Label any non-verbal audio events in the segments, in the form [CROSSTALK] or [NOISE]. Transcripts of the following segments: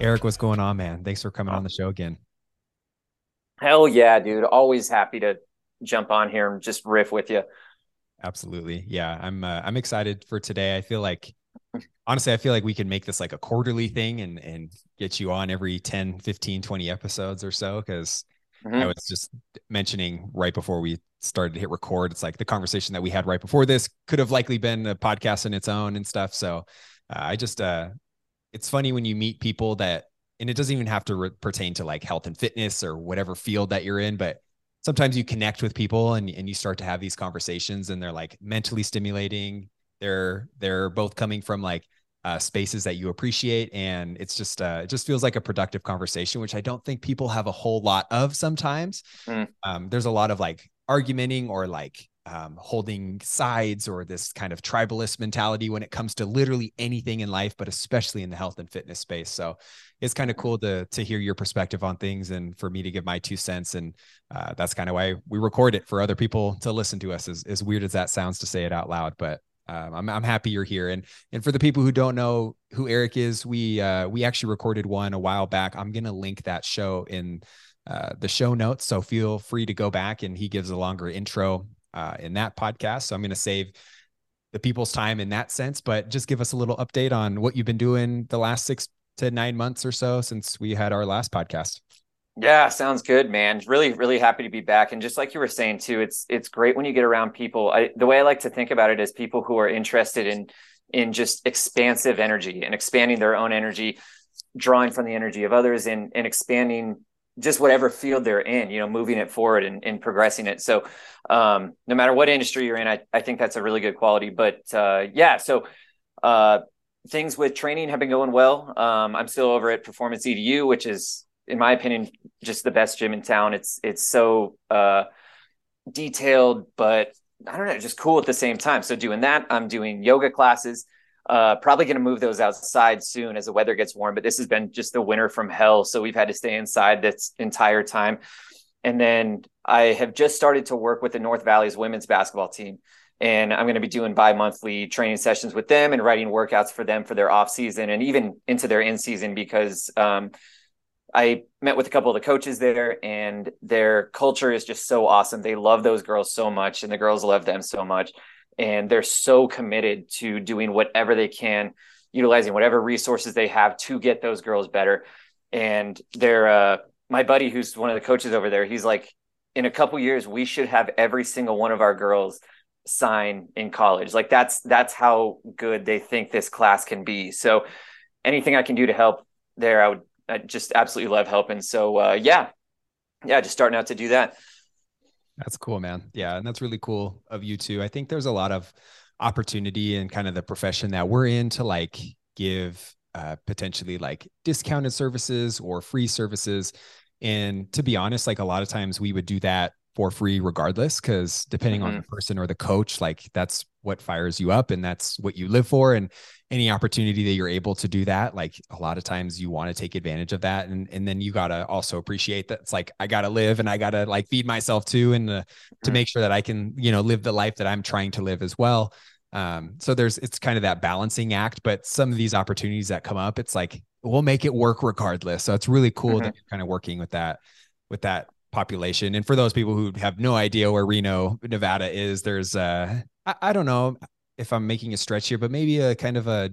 Erik, what's going on, man? Thanks for coming on the show again. Hell yeah, dude. Always happy to jump on here and just riff with you. Absolutely. Yeah, I'm uh, I'm excited for today. I feel like [LAUGHS] honestly, I feel like we can make this like a quarterly thing and and get you on every 10, 15, 20 episodes or so cuz mm-hmm. I was just mentioning right before we started to hit record, it's like the conversation that we had right before this could have likely been a podcast in its own and stuff. So, uh, I just uh it's funny when you meet people that and it doesn't even have to re- pertain to like health and fitness or whatever field that you're in but sometimes you connect with people and, and you start to have these conversations and they're like mentally stimulating they're they're both coming from like uh, spaces that you appreciate and it's just uh, it just feels like a productive conversation which i don't think people have a whole lot of sometimes mm. um, there's a lot of like argumenting or like um, holding sides or this kind of tribalist mentality when it comes to literally anything in life, but especially in the health and fitness space. So it's kind of cool to to hear your perspective on things and for me to give my two cents. And uh, that's kind of why we record it for other people to listen to us. As, as weird as that sounds to say it out loud, but um, I'm I'm happy you're here. And and for the people who don't know who Erik is, we uh, we actually recorded one a while back. I'm gonna link that show in. Uh, the show notes. So feel free to go back and he gives a longer intro uh, in that podcast. So I'm going to save the people's time in that sense, but just give us a little update on what you've been doing the last six to nine months or so since we had our last podcast. Yeah, sounds good, man. Really, really happy to be back. And just like you were saying too, it's it's great when you get around people. I, the way I like to think about it is people who are interested in in just expansive energy and expanding their own energy, drawing from the energy of others, and and expanding just whatever field they're in, you know, moving it forward and, and progressing it. So, um, no matter what industry you're in, I, I think that's a really good quality. But uh, yeah, so uh, things with training have been going well. Um, I'm still over at Performance EDU, which is, in my opinion, just the best gym in town. It's it's so uh, detailed, but I don't know, just cool at the same time. So doing that, I'm doing yoga classes. Uh, probably going to move those outside soon as the weather gets warm, but this has been just the winter from hell. So we've had to stay inside this entire time. And then I have just started to work with the North Valleys women's basketball team. And I'm going to be doing bi monthly training sessions with them and writing workouts for them for their off season and even into their in season because um, I met with a couple of the coaches there and their culture is just so awesome. They love those girls so much and the girls love them so much and they're so committed to doing whatever they can utilizing whatever resources they have to get those girls better. And they're uh, my buddy who's one of the coaches over there he's like in a couple years we should have every single one of our girls sign in college. Like that's that's how good they think this class can be. So anything i can do to help there i would I just absolutely love helping. So uh, yeah. Yeah just starting out to do that that's cool, man. Yeah. And that's really cool of you too. I think there's a lot of opportunity in kind of the profession that we're in to like give uh, potentially like discounted services or free services. And to be honest, like a lot of times we would do that for free regardless because depending mm-hmm. on the person or the coach like that's what fires you up and that's what you live for and any opportunity that you're able to do that like a lot of times you want to take advantage of that and and then you got to also appreciate that it's like I got to live and I got to like feed myself too and uh, to make sure that I can you know live the life that I'm trying to live as well um so there's it's kind of that balancing act but some of these opportunities that come up it's like we'll make it work regardless so it's really cool mm-hmm. that you're kind of working with that with that population. And for those people who have no idea where Reno, Nevada is, there's uh I, I don't know if I'm making a stretch here, but maybe a kind of a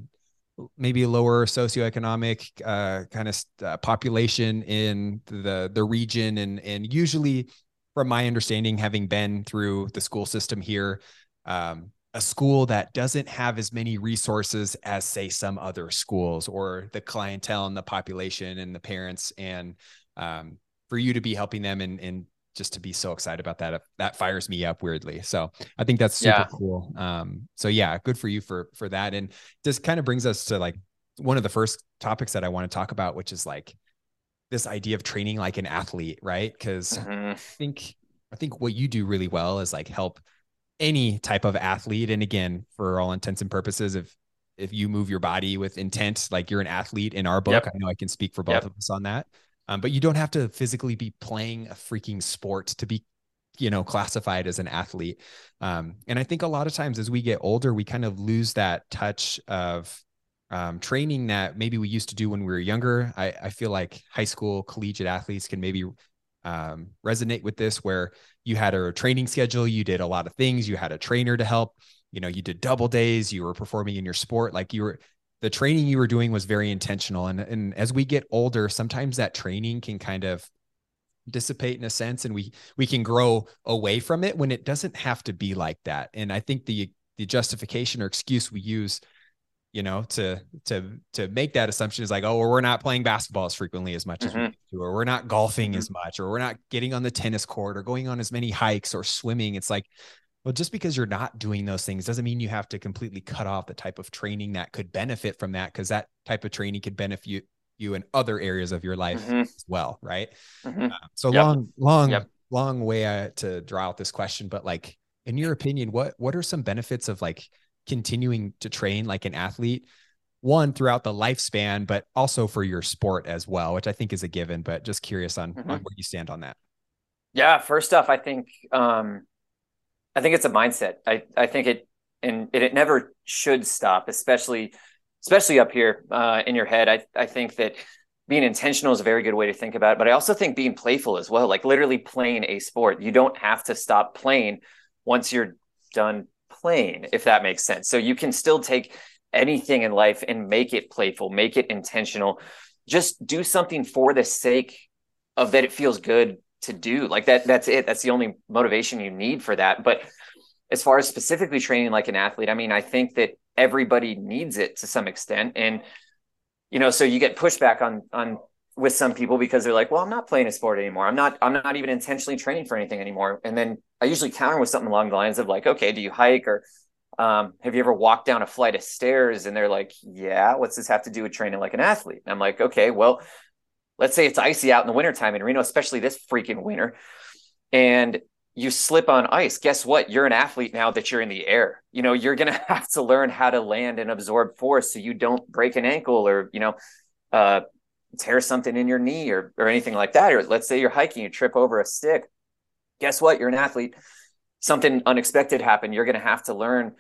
maybe a lower socioeconomic uh, kind of uh, population in the the region, and and usually, from my understanding, having been through the school system here, um, a school that doesn't have as many resources as say some other schools, or the clientele and the population and the parents and um, for you to be helping them and and just to be so excited about that that fires me up weirdly so i think that's super yeah. cool um so yeah good for you for for that and this kind of brings us to like one of the first topics that i want to talk about which is like this idea of training like an athlete right because mm-hmm. i think i think what you do really well is like help any type of athlete and again for all intents and purposes if if you move your body with intent like you're an athlete in our book yep. i know i can speak for both yep. of us on that um, but you don't have to physically be playing a freaking sport to be you know classified as an athlete um, and i think a lot of times as we get older we kind of lose that touch of um, training that maybe we used to do when we were younger. I, I feel like high school collegiate athletes can maybe um, resonate with this, where you had a training schedule, you did a lot of things, you had a trainer to help, you know, you did double days, you were performing in your sport, like you were the training you were doing was very intentional. And and as we get older, sometimes that training can kind of dissipate in a sense and we we can grow away from it when it doesn't have to be like that and i think the the justification or excuse we use you know to to to make that assumption is like oh well, we're not playing basketball as frequently as much mm-hmm. as we mm-hmm. do or we're not golfing mm-hmm. as much or we're not getting on the tennis court or going on as many hikes or swimming it's like well just because you're not doing those things doesn't mean you have to completely cut off the type of training that could benefit from that because that type of training could benefit you you in other areas of your life mm-hmm. as well, right? Mm-hmm. Uh, so yep. long, long, yep. long way uh, to draw out this question, but like, in your opinion, what what are some benefits of like continuing to train like an athlete? One throughout the lifespan, but also for your sport as well, which I think is a given. But just curious on, mm-hmm. on where you stand on that. Yeah, first off, I think um, I think it's a mindset. I I think it and it, it never should stop, especially especially up here uh, in your head. I, I think that being intentional is a very good way to think about it. But I also think being playful as well, like literally playing a sport. You don't have to stop playing once you're done playing, if that makes sense. So you can still take anything in life and make it playful, make it intentional. Just do something for the sake of that it feels good to do. Like that, that's it. That's the only motivation you need for that. But as far as specifically training like an athlete, I mean, I think that everybody needs it to some extent and you know so you get pushback on on with some people because they're like well i'm not playing a sport anymore i'm not i'm not even intentionally training for anything anymore and then i usually counter with something along the lines of like okay do you hike or um, have you ever walked down a flight of stairs and they're like yeah what's this have to do with training like an athlete and i'm like okay well let's say it's icy out in the wintertime in reno especially this freaking winter and you slip on ice, guess what? You're an athlete now that you're in the air. You know, you're going [LAUGHS] to have to learn how to land and absorb force so you don't break an ankle or, you know, uh, tear something in your knee or, or anything like that. Or let's say you're hiking, you trip over a stick. Guess what? You're an athlete. Something unexpected happened. You're going to have to learn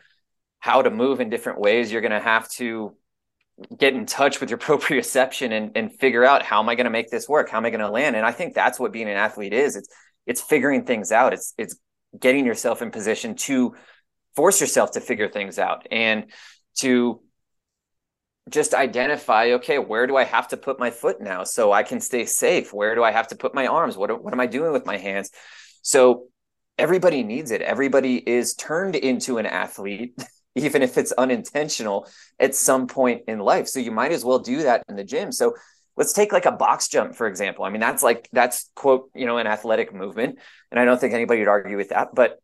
how to move in different ways. You're going to have to get in touch with your [LAUGHS] proprioception and, and figure out how am I going to make this work? How am I going to land? And I think that's what being an athlete is. It's it's figuring things out. It's it's getting yourself in position to force yourself to figure things out and to just identify okay where do i have to put my foot now so i can stay safe where do i have to put my arms what, what am i doing with my hands so everybody needs it everybody is turned into an athlete [LAUGHS] even if it's unintentional at some point in life. So you might as well do that in the gym. So let's take like a box jump for example. I mean that's like that's quote you know an athletic movement and i don't think anybody would argue with that. But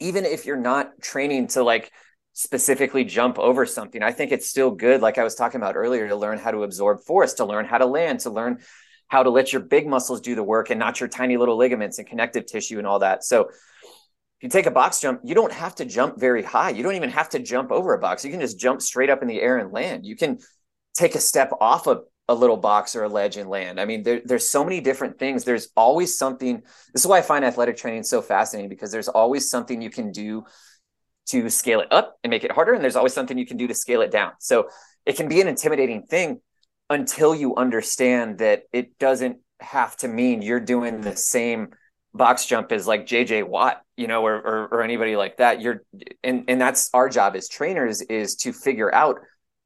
even if you're not training to like specifically jump over something i think it's still good like i was talking about earlier to learn how to absorb force to learn how to land to learn how to let your big muscles do the work and not your tiny little ligaments and connective tissue and all that. So you take a box jump you don't have to jump very high you don't even have to jump over a box you can just jump straight up in the air and land you can take a step off a little box or a ledge and land. I mean, there, there's so many different things. There's always something. This is why I find athletic training so fascinating because there's always something you can do to scale it up and make it harder. And there's always something you can do to scale it down. So it can be an intimidating thing until you understand that it doesn't have to mean you're doing the same box jump as like JJ Watt, you know, or, or, or anybody like that. You're, and, and that's our job as trainers is to figure out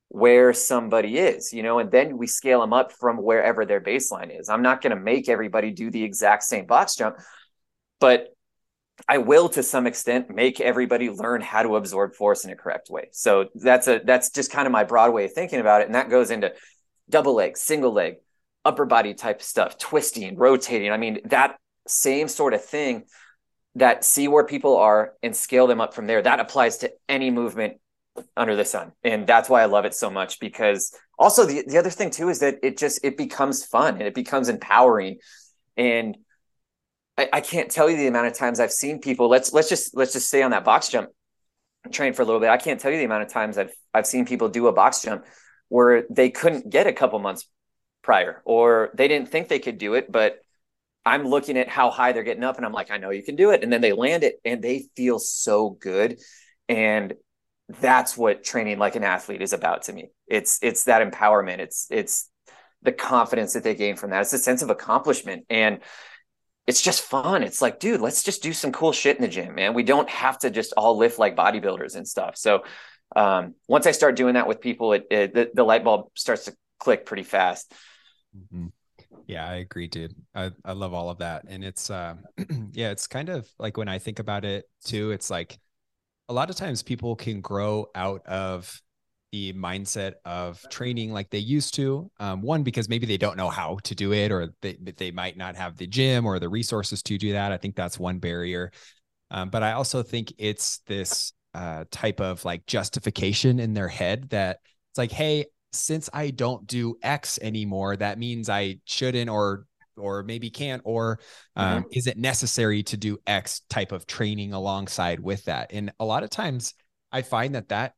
where somebody is, you know, and then we scale them up from wherever their baseline is. I'm not going to make everybody do the exact same box jump, but I will to some extent make everybody learn how to absorb force in a correct way. So that's a that's just kind of my broad way of thinking about it. And that goes into double leg, single leg, upper body type stuff, twisting, rotating. I mean, that same sort of thing that see where people are and scale them up from there. That applies to any movement under the sun. And that's why i love it so much because also the, the other thing too is that it just it becomes fun and it becomes empowering. And I, I can't tell you the amount of times i've seen people let's let's just let's just stay on that box jump train for a little bit. I can't tell you the amount of times i've i've seen people do a box jump where they couldn't get a couple months prior or they didn't think they could do it but i'm looking at how high they're getting up and i'm like i know you can do it and then they land it and they feel so good and that's what training like an athlete is about to me. It's it's that empowerment. It's it's the confidence that they gain from that. It's a sense of accomplishment and it's just fun. It's like, dude, let's just do some cool shit in the gym, man. We don't have to just all lift like bodybuilders and stuff. So um, once I start doing that with people, it, it the, the, light bulb starts to click pretty fast. Mm-hmm. Yeah, I agree, dude. I, I love all of that. And it's, uh, [CLEARS THROAT] yeah, it's kind of like when I think about it too, it's like a lot of times people can grow out of the mindset of training like they used to. Um, one, because maybe they don't know how to do it, or they, they might not have the gym or the resources to do that. I think that's one barrier. Um, but I also think it's this uh, type of like justification in their head that it's like, hey, since I don't do X anymore, that means I shouldn't or or maybe can't or um, mm-hmm. is it necessary to do X type of training alongside with that? And a lot of times, I find that that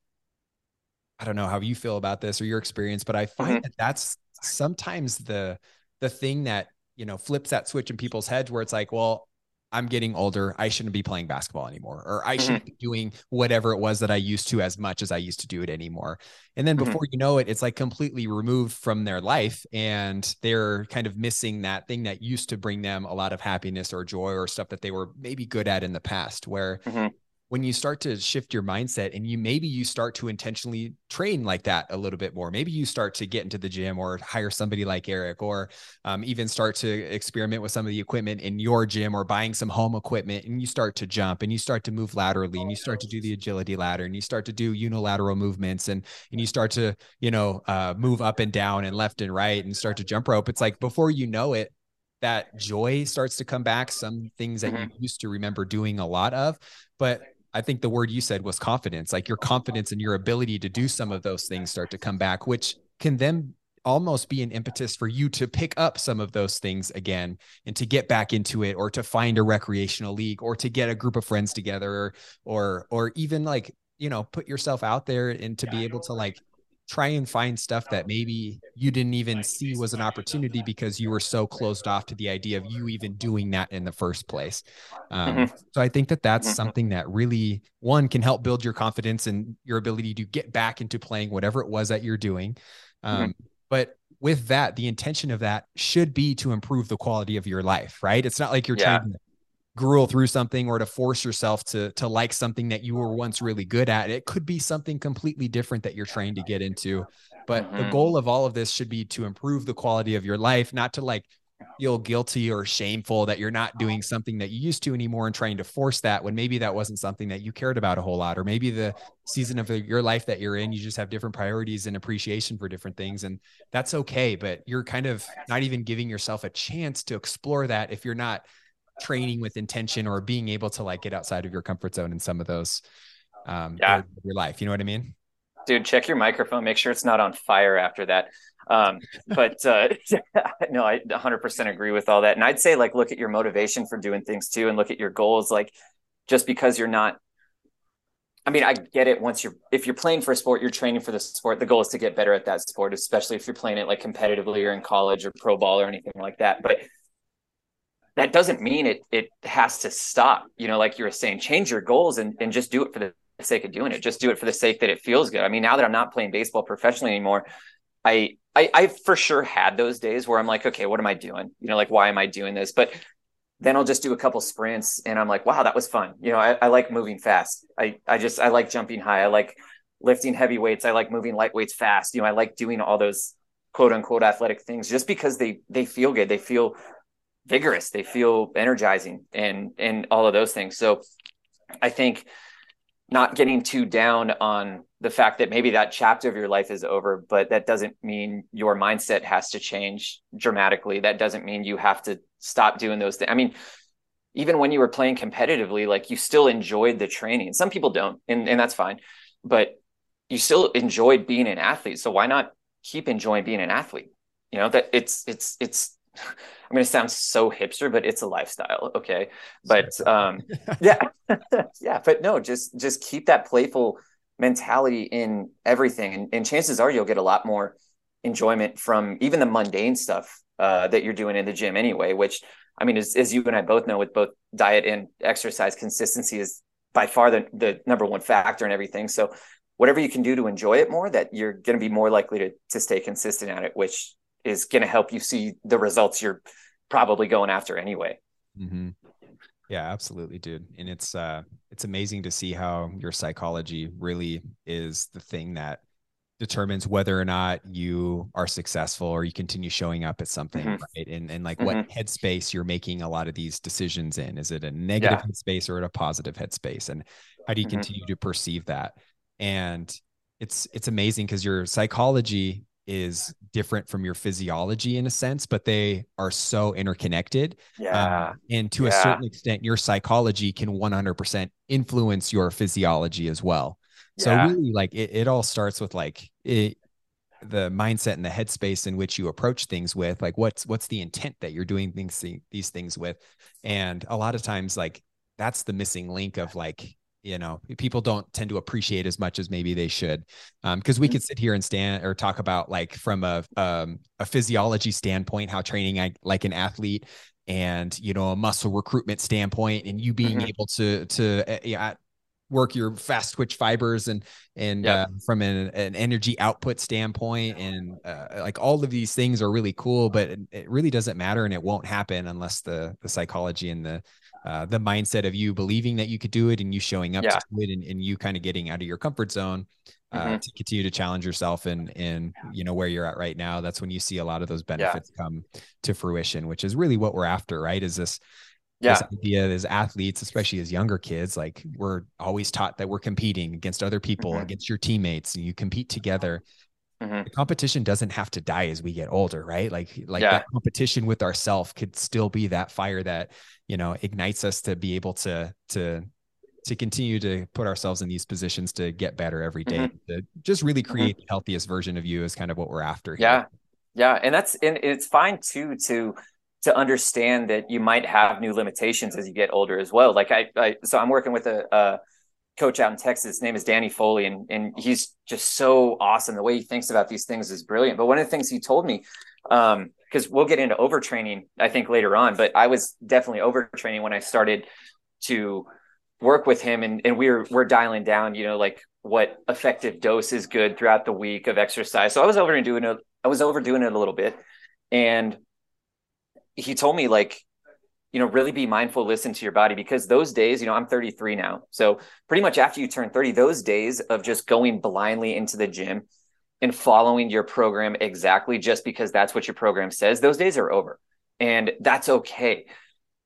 I don't know how you feel about this or your experience, but I find mm-hmm. that that's sometimes the the thing that you know flips that switch in people's heads where it's like, well, I'm getting older. I shouldn't be playing basketball anymore, or I shouldn't mm-hmm. be doing whatever it was that I used to as much as I used to do it anymore. And then mm-hmm. before mm-hmm. you know it, it's like completely removed from their life and they're kind of missing that thing that used to bring them a lot of happiness or joy or stuff that they were maybe good at in the past, where mm-hmm when you start to shift your mindset and you maybe you start to intentionally train like that a little bit more. Maybe you start to get into the gym or hire somebody like erik or um, even start to experiment with some of the equipment in your gym or buying some home equipment and you start to jump and you start to move laterally and you start to do the agility ladder and you start to do unilateral movements and and you start to you know uh, move up and down and left and right and start to jump rope. It's like before you know it that joy starts to come back some things that mm-hmm. you used to remember doing a lot of. But I think the word you said was confidence. Like your oh, confidence and your ability to do some of those things start to come back, which can then almost be an impetus for you to pick up some of those things again and to get back into it or to find a recreational league or to get a group of friends together or or, or even like you know put yourself out there and to be able to like try and find stuff that maybe you didn't even see was an opportunity because you were so closed off to the idea of you even doing that in the first place. Um, mm-hmm. So I think that that's mm-hmm. something that really one can help build your confidence and your ability to get back into playing whatever it was that you're doing. Um, mm-hmm. But with that, the intention of that should be to improve the quality of your life, right? It's not like you're yeah. trying to gruel through something or to force yourself to to like something that you were once really good at it could be something completely different that you're trying to get into but mm-hmm. the goal of all of this should be to improve the quality of your life not to like feel guilty or shameful that you're not doing something that you used to anymore and trying to force that when maybe that wasn't something that you cared about a whole lot or maybe the season of your life that you're in you just have different priorities and appreciation for different things and that's okay but you're kind of not even giving yourself a chance to explore that if you're not training with intention or being able to like get outside of your comfort zone in some of those um yeah. your life. You know what I mean? Dude, check your microphone. Make sure it's not on fire after that. Um, [LAUGHS] but uh, [LAUGHS] no, I 100% agree with all that. And I'd say like look at your motivation for doing things too, and look at your goals. Like just because you're not I mean, I get it. Once you're, if you're playing for a sport, you're training for the sport. The goal is to get better at that sport, especially if you're playing it like competitively or in college or pro ball or anything like that. But that doesn't mean it it has to stop. You know, like you were saying, change your goals and, and just do it for the sake of doing it. Just do it for the sake that it feels good. I mean, now that I'm not playing baseball professionally anymore, I I I for sure had those days where I'm like, okay, what am I doing? You know, like why am I doing this? But then I'll just do a couple sprints and I'm like, wow, that was fun. You know, I, I like moving fast. I I just I like jumping high. I like lifting heavy weights. I like moving light weights fast. You know, I like doing all those quote unquote athletic things just because they they feel good. They feel vigorous. They feel energizing and and all of those things. So i think not getting too down on the fact that maybe that chapter of your life is over but that doesn't mean your mindset has to change dramatically. That doesn't mean you have to stop doing those things i mean even when you were playing competitively like you still enjoyed the training. Some people don't and, and that's fine but you still enjoyed being an athlete. So why not keep enjoying being an athlete? You know that it's it's it's [LAUGHS] I'm going to sound so hipster, but it's a lifestyle. Okay. But um, [LAUGHS] yeah, [LAUGHS] yeah, but no, just, just keep that playful mentality in everything. And, and, chances are you'll get a lot more enjoyment from even the mundane stuff uh, that you're doing in the gym anyway, which I mean, as, as you and I both know with both diet and exercise consistency is by far the, the number one factor in everything. So whatever you can do to enjoy it more, that you're going to be more likely to to stay consistent at it, which is going to help you see the results you're probably going after anyway. Mm-hmm. Yeah, absolutely, dude. And it's uh it's amazing to see how your psychology really is the thing that determines whether or not you are successful or you continue showing up at something mm-hmm. right and and like mm-hmm. what headspace you're making a lot of these decisions in is it a negative yeah. headspace or a positive headspace and how do you mm-hmm. continue to perceive that and it's it's amazing because your psychology is different from your physiology in a sense, but they are so interconnected. Yeah. Um, and to yeah. a certain extent, your psychology can 100% influence your physiology as well. So yeah. really like it, it all starts with like it, the mindset and the headspace in which you approach things with like what's what's the intent that you're doing things these things with and a lot of times like that's the missing link of like you know people don't tend to appreciate as much as maybe they should because um, we mm-hmm. could sit here and stand or talk about like from a um, a physiology standpoint how training I, like an athlete and you know a muscle recruitment standpoint and you being mm-hmm. able to to uh, yeah, work your fast twitch fibers and and yep. uh, from an, an energy output standpoint and uh, like all of these things are really cool but it, it really doesn't matter and it won't happen unless the the psychology and the uh, the mindset of you believing that you could do it and you showing up yeah. to it and, and you kind of getting out of your comfort zone uh, mm-hmm. to continue to challenge yourself and and you know where you're at right now that's when you see a lot of those benefits yeah. come to fruition which is really what we're after right is this yeah. this idea as athletes especially as younger kids like we're always taught that we're competing against other people mm-hmm. against your teammates and you compete together Mm-hmm. the competition doesn't have to die as we get older right like like yeah. that competition with ourself could still be that fire that you know ignites us to be able to to to continue to put ourselves in these positions to get better every day, mm-hmm. to just really mm-hmm. create mm-hmm. the healthiest version of you is kind of what we're after here. yeah yeah and that's and it's fine too to to understand that you might have new limitations as you get older as well like i, I so i'm working with a, a coach out in Texas. His name is Danny Foley, and and he's just so awesome. The way he thinks about these things is brilliant. But one of the things he told me, um, because we'll get into overtraining, I think later on, but I was definitely overtraining when I started to work with him, and and we're we're dialing down, you know, like what effective dose is good throughout the week of exercise. So I was overdoing it. I was overdoing it a little bit, and he told me like you know really be mindful listen to your body because those days you know i'm 33 now so pretty much after you turn 30 those days of just going blindly into the gym and following your program exactly just because that's what your program says those days are over. And that's okay.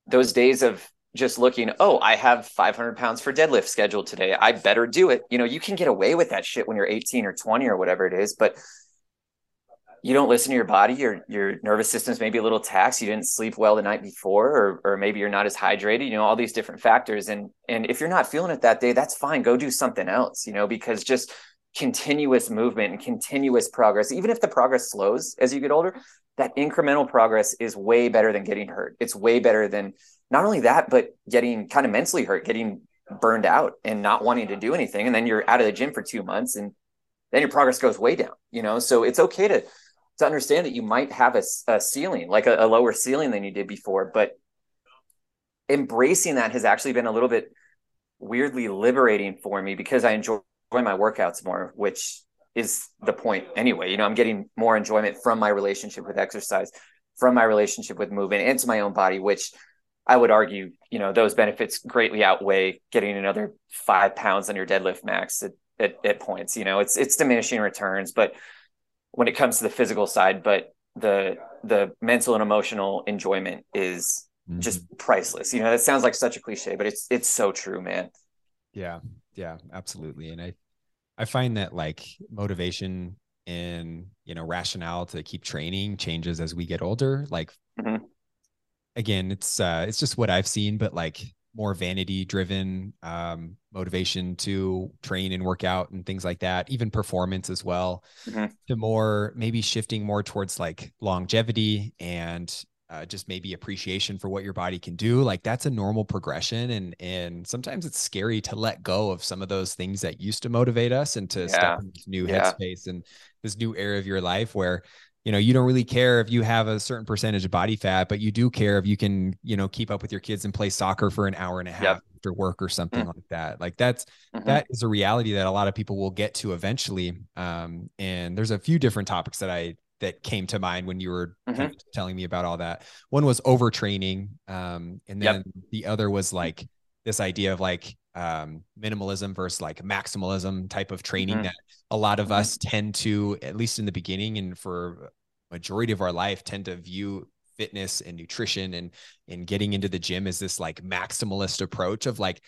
Those days of just looking oh i have 500 pounds for deadlift scheduled today. I better do it. You know you can get away with that shit when you're 18 or 20 or whatever it is but you don't listen to your body. Your your nervous system's maybe a little taxed. You didn't sleep well the night before or or maybe you're not as hydrated you know all these different factors. And and if you're not feeling it that day that's fine. Go do something else you know because just continuous movement and continuous progress even if the progress slows as you get older that incremental progress is way better than getting hurt it's way better than not only that but getting kind of mentally hurt getting burned out and not wanting to do anything and then you're out of the gym for 2 months and then your progress goes way down you know so it's okay to to understand that you might have a, a ceiling, like a, a lower ceiling than you did before. But embracing that has actually been a little bit weirdly liberating for me because I enjoy my workouts more, which is the point anyway. You know, I'm getting more enjoyment from my relationship with exercise, from my relationship with movement, and to my own body, which I would argue, you know, those benefits greatly outweigh getting another five pounds on your deadlift max at, at, at points. You know, it's it's diminishing returns, but when it comes to the physical side, but the the mental and emotional enjoyment is mm-hmm. just priceless. You know, that sounds like such a cliche, but it's it's so true, man. Yeah, yeah, absolutely. And I I find that like motivation and you know rationale to keep training changes as we get older. Like mm-hmm. again, it's uh it's just what I've seen, but like more vanity driven um, motivation to train and work out and things like that even performance as well mm-hmm. to more maybe shifting more towards like longevity and uh, just maybe appreciation for what your body can do like that's a normal progression and and sometimes it's scary to let go of some of those things that used to motivate us and to yeah. step in this new yeah. headspace and this new era of your life where you know you don't really care if you have a certain percentage of body fat but you do care if you can you know keep up with your kids and play soccer for an hour and a half yep. after work or something mm-hmm. like that like that's mm-hmm. that is a reality that a lot of people will get to eventually um, and there's a few different topics that i that came to mind when you were mm-hmm. telling me about all that one was overtraining um, and then yep. the other was like this idea of like um, minimalism versus like maximalism type of training mm-hmm. that a lot of mm-hmm. us tend to, at least in the beginning and for majority of our life, tend to view fitness and nutrition and and getting into the gym as this like maximalist approach of like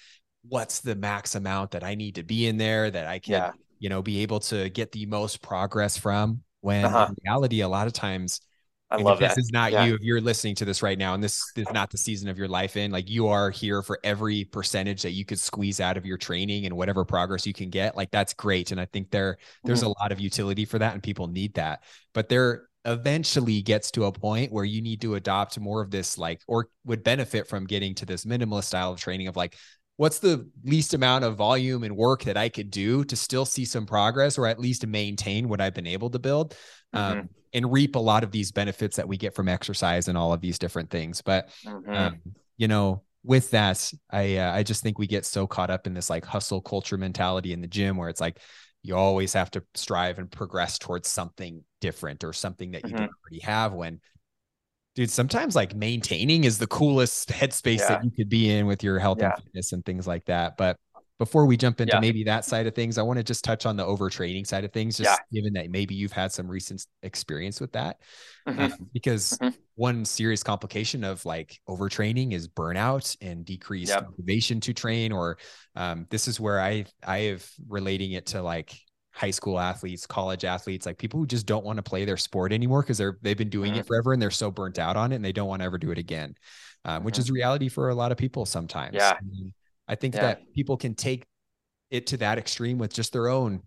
what's the max amount that I need to be in there that I can yeah. you know be able to get the most progress from when uh-huh. in reality a lot of times I love this that. is not yeah. you. If you're listening to this right now, and this is not the season of your life in, like you are here for every percentage that you could squeeze out of your training and whatever progress you can get. Like that's great. And I think there there's mm-hmm. a lot of utility for that, and people need that. But there eventually gets to a point where you need to adopt more of this, like, or would benefit from getting to this minimalist style of training of like, what's the least amount of volume and work that I could do to still see some progress or at least maintain what I've been able to build. Mm-hmm. Um, and reap a lot of these benefits that we get from exercise and all of these different things. But mm-hmm. um, you know, with that, I uh, I just think we get so caught up in this like hustle culture mentality in the gym where it's like you always have to strive and progress towards something different or something that you mm-hmm. don't already have when dude sometimes like maintaining is the coolest headspace yeah. that you could be in with your health yeah. and fitness and things like that but before we jump into yeah. maybe that side of things, I want to just touch on the overtraining side of things, just given that maybe you've had some recent experience with that. Mm-hmm. Um, because mm-hmm. one serious complication of like overtraining is burnout and decreased yep. motivation to train. Or um, this is where I I have relating it to like high school athletes, college athletes, like people who just don't want to play their sport anymore because they're they've been doing mm-hmm. it forever and they're so burnt out on it and they don't want to ever do it again, um, which mm-hmm. is reality for a lot of people sometimes. Yeah. I think yeah. that people can take it to that extreme with just their own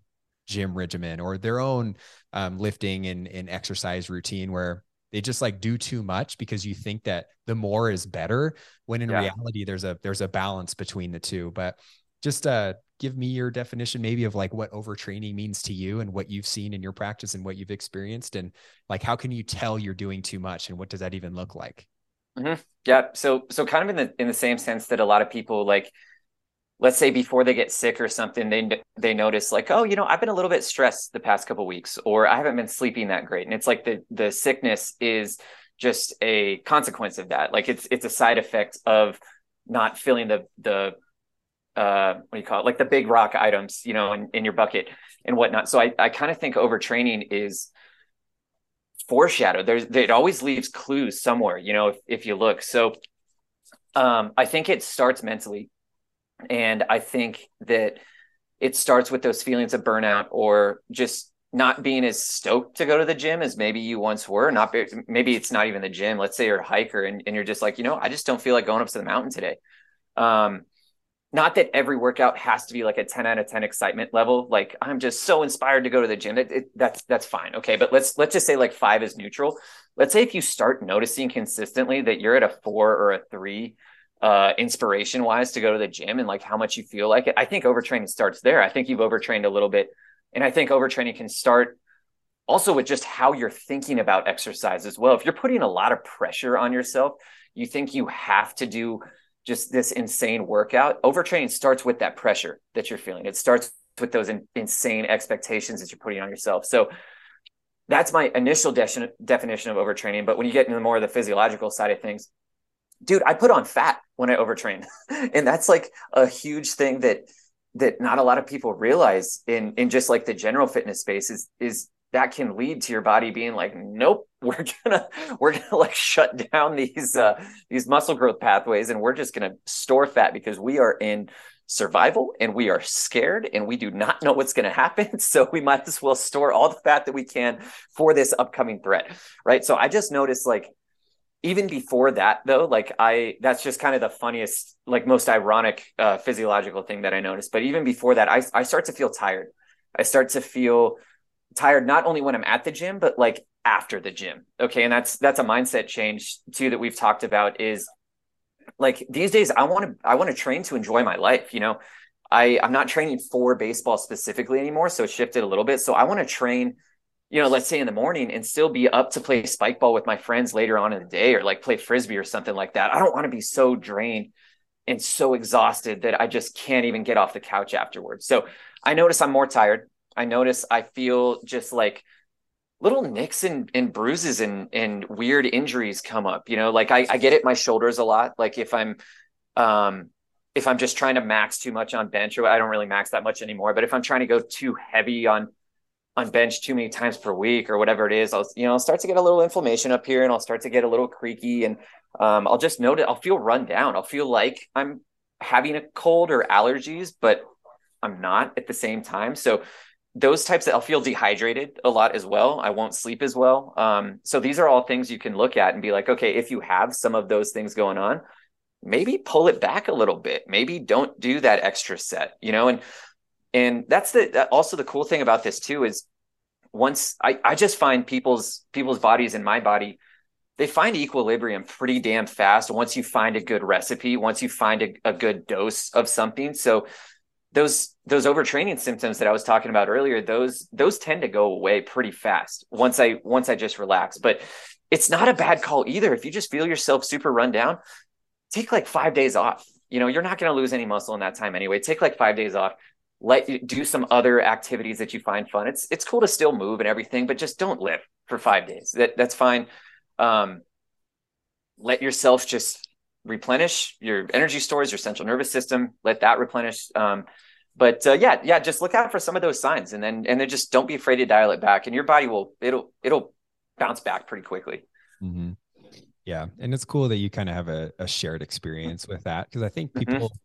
gym regimen or their own um, lifting and, and exercise routine where they just like do too much because you think that the more is better when in yeah. reality there's a there's a balance between the two but just uh give me your definition maybe of like what overtraining means to you and what you've seen in your practice and what you've experienced and like how can you tell you're doing too much and what does that even look like? Mm-hmm. yeah. So so kind of in the in the same sense that a lot of people like let's say before they get sick or something they they notice like oh you know i've been a little bit stressed the past couple weeks or i haven't been sleeping that great. And it's like the the sickness is just a consequence of that. Like it's it's a side effect of not filling the the uh what do you call it like the big rock items you know in, in your bucket and whatnot so i i kind of think overtraining is foreshadowed there's it always leaves clues somewhere you know if, if you look so um i think it starts mentally and I think that it starts with those feelings of burnout or just not being as stoked to go to the gym as maybe you once were. Not maybe it's not even the gym. Let's say you're a hiker and, and you're just like, you know, I just don't feel like going up to the mountain today. Um, not that every workout has to be like a 10 out of 10 excitement level. Like I'm just so inspired to go to the gym. It, it, that's that's fine. Okay, but let's let's just say like five is neutral. Let's say if you start noticing consistently that you're at a four or a three uh, inspiration wise to go to the gym and like how much you feel like it. I think overtraining starts there. I think you've overtrained a little bit. And I think overtraining can start also with just how you're thinking about exercise as well. If you're putting a lot of pressure on yourself, you think you have to do just this insane workout. Overtraining starts with that pressure that you're feeling. It starts with those in, insane expectations that you're putting on yourself. So that's my initial de- definition of overtraining. But when you get into more of the physiological side of things, dude, I put on fat when I overtrain. [LAUGHS] and that's like a huge thing that that not a lot of people realize in in just like the general fitness space is is that can lead to your body being like nope [LAUGHS] we're gonna we're gonna like shut down these uh these muscle growth pathways and we're just gonna store fat because we are in survival and we are scared and we do not know what's going to happen. [LAUGHS] So we might as well store all the fat that we can for this upcoming threat right? So i just noticed like even before that though like i that's just kind of the funniest like most ironic uh, physiological thing that i noticed. But even before that I, I start to feel tired. I start to feel tired not only when i'm at the gym but like after the gym okay and that's that's a mindset change too that we've talked about is like these days i want to i want to train to enjoy my life you know i i'm not training for baseball specifically anymore so it shifted a little bit so i want to train you know, let's say in the morning and still be up to play spike ball with my friends later on in the day or like play frisbee or something like that. I don't want to be so drained and so exhausted that I just can't even get off the couch afterwards. So I notice I'm more tired. I notice I feel just like little nicks and, and bruises and, and weird injuries come up. You know, like I, I get it my shoulders a lot. Like if I'm um if I'm just trying to max too much on bench, or I don't really max that much anymore, but if I'm trying to go too heavy on on bench too many times per week or whatever it is, I'll you know I'll start to get a little inflammation up here and I'll start to get a little creaky and um, I'll just note it. I'll feel run down. I'll feel like I'm having a cold or allergies, but I'm not at the same time. So those types of, I'll feel dehydrated a lot as well. I won't sleep as well. Um, so these are all things you can look at and be like, okay, if you have some of those things going on, maybe pull it back a little bit. Maybe don't do that extra set, you know, and and that's the also the cool thing about this too is once I, I just find people's people's bodies and my body they find equilibrium pretty damn fast once you find a good recipe once you find a, a good dose of something so those those overtraining symptoms that i was talking about earlier those those tend to go away pretty fast once i once i just relax but it's not a bad call either if you just feel yourself super run down take like five days off you know you're not going to lose any muscle in that time anyway take like five days off let you do some other activities that you find fun. It's it's cool to still move and everything, but just don't live for five days. That that's fine. Um, let yourself just replenish your energy stores, your central nervous system. Let that replenish. Um, but uh, yeah, yeah, just look out for some of those signs, and then and then just don't be afraid to dial it back, and your body will it'll it'll bounce back pretty quickly. Mm-hmm. Yeah, and it's cool that you kind of have a, a shared experience with that because I think mm-hmm. people. Mm-hmm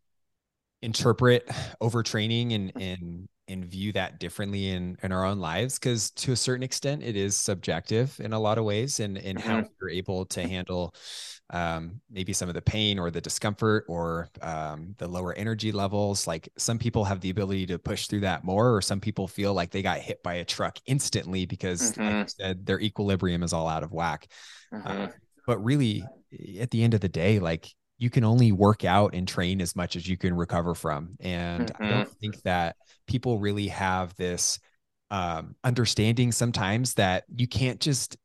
interpret overtraining and and and view that differently in in our own lives because to a certain extent it is subjective in a lot of ways and and mm-hmm. how you're able to handle um, maybe some of the pain or the discomfort or um, the lower energy levels like some people have the ability to push through that more or some people feel like they got hit by a truck instantly because mm-hmm. like you said their equilibrium is all out of whack mm-hmm. uh, but really at the end of the day like you can only work out and train as much as you can recover from. And mm-hmm. I don't think that people really have this um, understanding sometimes that you can't just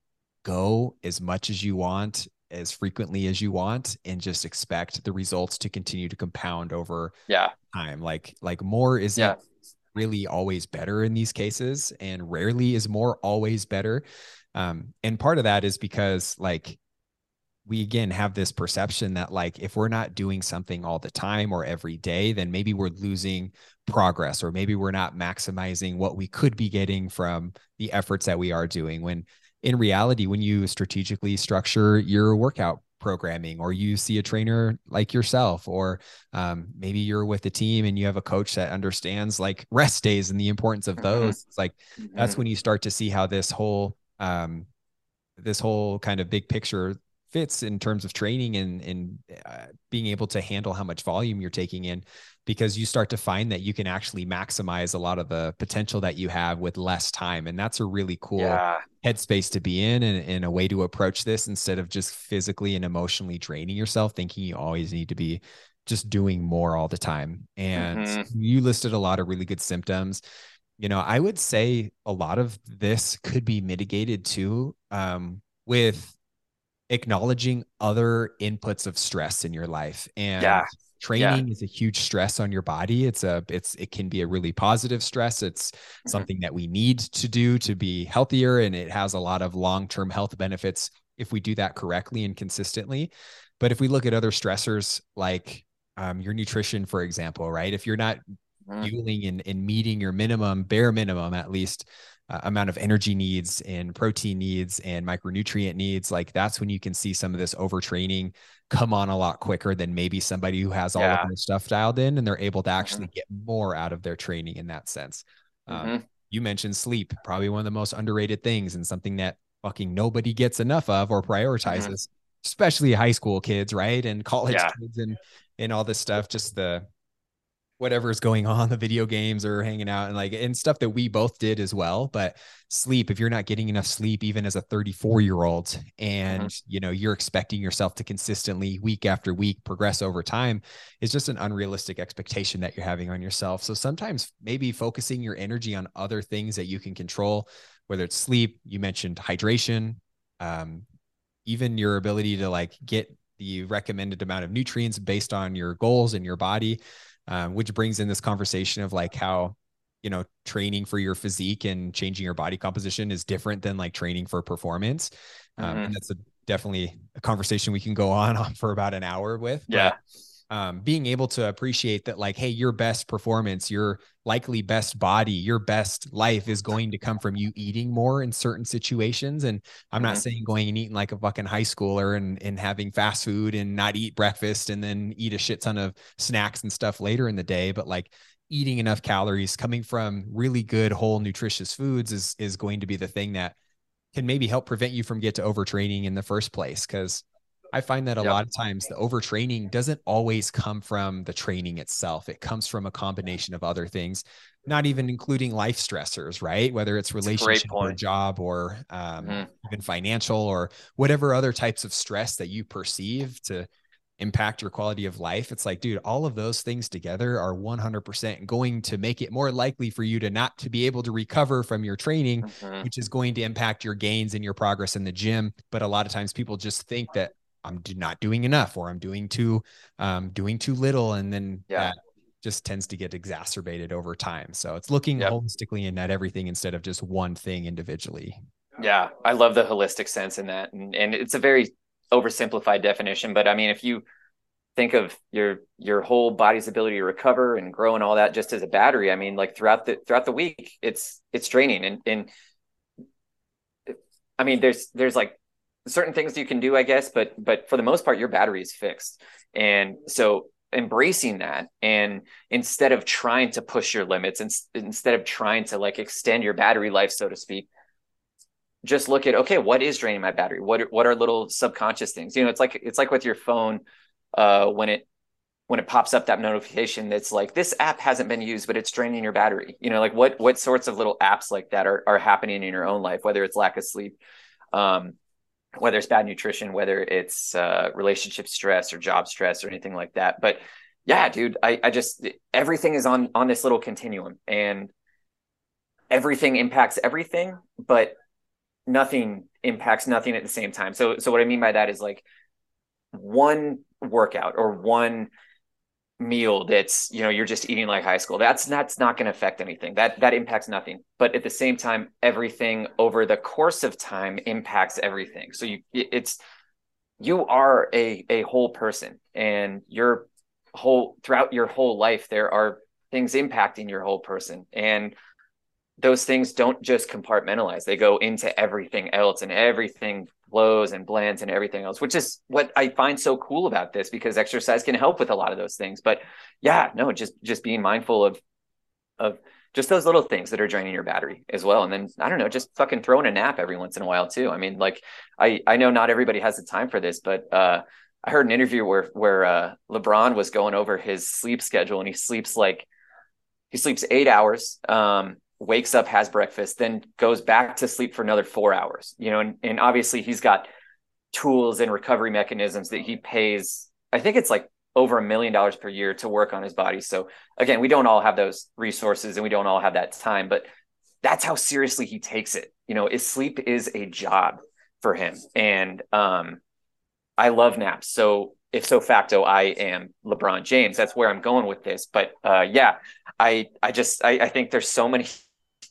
go as much as you want as frequently as you want and just expect the results to continue to compound over yeah. time. Like like more isn't yeah. really always better in these cases and rarely is more always better. Um and part of that is because like we again have this perception that like if we're not doing something all the time or every day then maybe we're losing progress or maybe we're not maximizing what we could be getting from the efforts that we are doing when in reality when you strategically structure your workout programming or you see a trainer like yourself or um, maybe you're with a team and you have a coach that understands like [LAUGHS] rest days and the importance of mm-hmm. those mm-hmm. it's like mm-hmm. that's when you start to see how this whole um, this whole kind of big picture fits in terms of training and and uh, being able to handle how much volume you're taking in because you start to find that you can actually maximize a lot of the potential that you have with less time and that's a really cool yeah. headspace to be in and, and a way to approach this instead of just physically and emotionally draining yourself thinking you always need to be just doing more all the time and mm-hmm. you listed a lot of really good symptoms you know i would say a lot of this could be mitigated too um, with acknowledging other inputs of stress in your life and yeah. training yeah. is a huge stress on your body it's a it's it can be a really positive stress it's mm-hmm. something that we need to do to be healthier and it has a lot of long-term health benefits if we do that correctly and consistently but if we look at other stressors like um, your nutrition for example right if you're not mm-hmm. fueling and, and meeting your minimum bare minimum at least uh, amount of energy needs and protein needs and micronutrient needs, like that's when you can see some of this overtraining come on a lot quicker than maybe somebody who has all yeah. of their stuff dialed in and they're able to mm-hmm. actually mm-hmm. get more out of their training in that sense. Um, mm-hmm. You mentioned sleep, probably one of the most underrated things and something that fucking nobody gets enough of or mm-hmm. prioritizes, mm-hmm. especially high school kids, right? And college yeah. kids and and all this stuff. Just the whatever's going on the video games or hanging out and like and stuff that we both did as well but sleep if you're not getting enough sleep even as a 34 year old and mm-hmm. you know you're expecting yourself to consistently week after week progress over time is just an unrealistic expectation that you're having on yourself so sometimes maybe focusing your energy on other things that you can control whether it's sleep you mentioned hydration um, even your ability to like get the recommended amount of nutrients based on your goals and your body um, which brings in this conversation of like how you know training for your physique and changing your body composition is different than like training for performance um, mm-hmm. and that's a definitely a conversation we can go [LAUGHS] on, on for about an hour with yeah but, um, being able to appreciate that like hey your best performance your likely best body your best life is going to come from you eating more in certain situations and i'm mm-hmm. not saying going and eating like a fucking high schooler and, and having fast food and not eat breakfast and then eat a shit ton of snacks and stuff later in the day but like eating enough calories coming from really good whole nutritious foods is is going to be the thing that can maybe help prevent you from get to overtraining in the first place because I find that a yep. lot of times the overtraining doesn't always come from the training itself. It comes from a combination of other things, not even including life stressors, right? Whether it's relationship or job or um, mm-hmm. even financial or whatever other types of stress that you perceive to impact your quality of life. It's like, dude, all of those things together are 100% going to make it more likely for you to not to be able to recover from your training, mm-hmm. which is going to impact your gains and your progress in the gym. But a lot of times people just think that I'm not doing enough or I'm doing too um, doing too little and then yeah. that just tends to get exacerbated over time. So it's looking yep. holistically and at everything instead of just one thing individually. Yeah, I love the holistic sense in that. And, and it's a very oversimplified definition, but I mean if you think of your your whole body's ability to recover and grow and all that just as a battery, I mean like throughout the throughout the week it's it's draining and and I mean there's there's like certain things you can do, I guess, but but for the most part, your battery is fixed. And so embracing that and instead of trying to push your limits and instead of trying to like extend your battery life, so to speak, just look at okay, what is draining my battery? What what are little subconscious things? You know, it's like it's like with your phone uh, when it when it pops up that notification that's like this app hasn't been used but it's draining your battery you know like what what sorts of little apps like that are, are happening in your own life whether it's lack of sleep um, whether it's bad nutrition, whether it's uh, relationship stress or job stress or anything like that. But yeah, dude, I, I just everything is on on this little continuum, and everything impacts everything, but nothing impacts nothing at the same time. So so what I mean by that is like one workout or one meal that's you know you're just eating like high school. That's that's not going to affect anything. That that impacts nothing. But at the same time everything over the course of time impacts everything. So you it's you are a a whole person and your whole throughout your whole life there are things impacting your whole person. And those things don't just compartmentalize. They go into everything else and everything flows and blends and everything else, which is what I find so cool about this because exercise can help with a lot of those things. But yeah, no, just just being mindful of of just those little things that are draining your battery as well. And then I don't know, just fucking throwing a nap every once in a while too. I mean, like I I know not everybody has the time for this, but uh I heard an interview where where uh LeBron was going over his sleep schedule and he sleeps like he sleeps eight hours. Um wakes up, has breakfast, then goes back to sleep for another four hours. You know, and, and obviously he's got tools and recovery mechanisms that he pays. I think it's like over a million dollars per year to work on his body. So again, we don't all have those resources and we don't all have that time, but that's how seriously he takes it. You know, is sleep is a job for him. And um I love naps. So ipso facto I am LeBron James. That's where I'm going with this. But uh yeah, I I just I, I think there's so many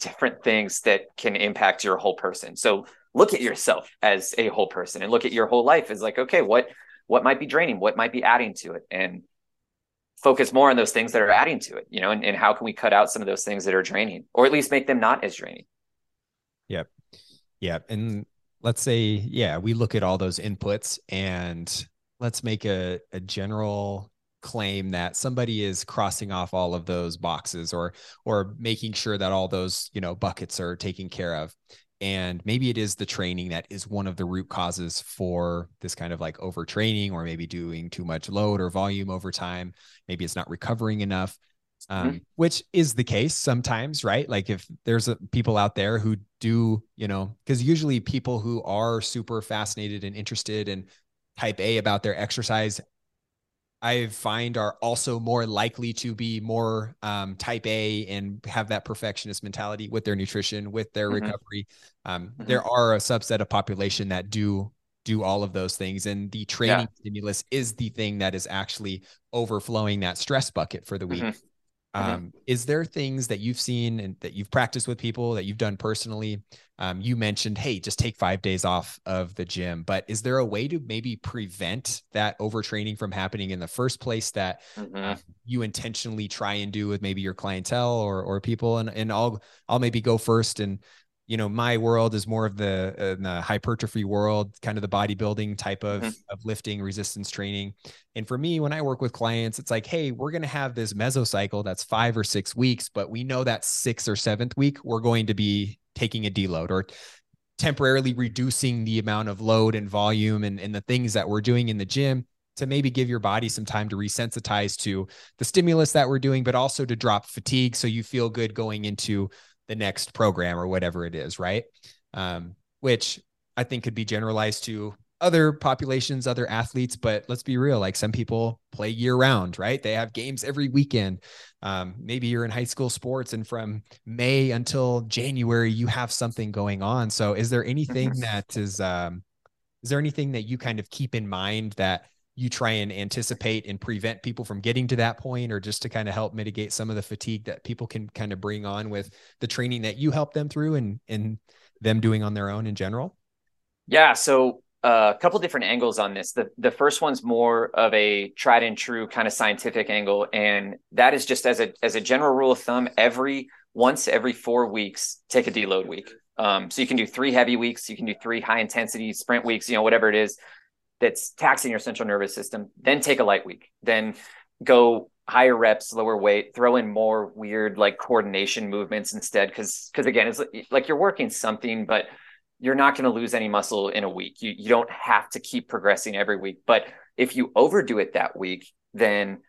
different things that can impact your whole person. So look at yourself as a whole person and look at your whole life as like, okay, what what might be draining, what might be adding to it, and focus more on those things that are adding to it, you know, and, and how can we cut out some of those things that are draining or at least make them not as draining. Yep. Yep. And let's say, yeah, we look at all those inputs and let's make a, a general claim that somebody is crossing off all of those boxes or or making sure that all those you know buckets are taken care of and maybe it is the training that is one of the root causes for this kind of like overtraining or maybe doing too much load or volume over time maybe it's not recovering enough um, mm-hmm. which is the case sometimes, right? Like if there's a, people out there who do, you know, because usually people who are super fascinated and interested in type A about their exercise, I find are also more likely to be more um, type A and have that perfectionist mentality with their nutrition, with their mm-hmm. recovery. Um, mm-hmm. There are a subset of population that do do all of those things and the training yeah. stimulus is the thing that is actually overflowing that stress bucket for the week mm-hmm. Mm-hmm. Um, is there things that you've seen and that you've practiced with people that you've done personally? Um, you mentioned, hey, just take five days off of the gym, but is there a way to maybe prevent that overtraining from happening in the first place that mm-hmm. uh, you intentionally try and do with maybe your clientele or or people? And and I'll I'll maybe go first and you know my world is more of the, uh, the hypertrophy world kind of the bodybuilding type of, mm-hmm. of lifting resistance training and for me when i work with clients it's like hey we're going to have this mesocycle that's five or six weeks but we know that sixth or seventh week we're going to be taking a deload or temporarily reducing the amount of load and volume and, and the things that we're doing in the gym to maybe give your body some time to resensitize to the stimulus that we're doing, but also to drop fatigue so you feel good going into the next program or whatever it is, right? Um, which I think could be generalized to other populations, other athletes, but let's be real. Like some people play year round, right? They have games every weekend. Um, maybe you're in high school sports and from May until January, you have something going on. So is there anything [LAUGHS] that is, um, is there anything that you kind of keep in mind that you try and anticipate and prevent people from getting to that point or just to kind of help mitigate some of the fatigue that people can kind of bring on with the training that you help them through and and them doing on their own in general? Yeah so uh, a couple different angles on this. The the first one's more of a tried and true kind of scientific angle and that is just as a as a general rule of thumb every once every four weeks take a deload week. Um, so you can do three heavy weeks you can do three high intensity sprint weeks you know whatever it is that's taxing your central nervous system, then take a light week, then go higher reps, lower weight, throw in more weird like coordination movements instead. Cause, cause again, it's like you're working something, but you're not going to lose any muscle in a week. You, you don't have to keep progressing every week. But if you overdo it that week, then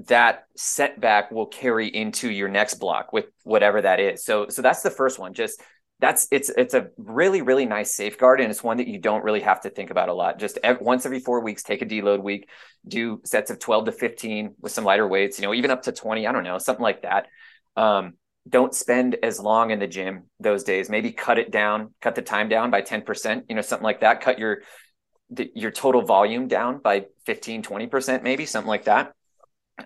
that setback will carry into your next block with whatever that is. So, so that's the first one. Just that's it's it's a really really nice safeguard and it's one that you don't really have to think about a lot. Just ev- once every four weeks take a deload week do sets of 12 to 15 with some lighter weights you know even up to 20 i don't know something like that. Um, don't spend as long in the gym those days. Maybe cut it down cut the time down by 10% you know something like that. Cut your your total volume down by 15 20% maybe something like that.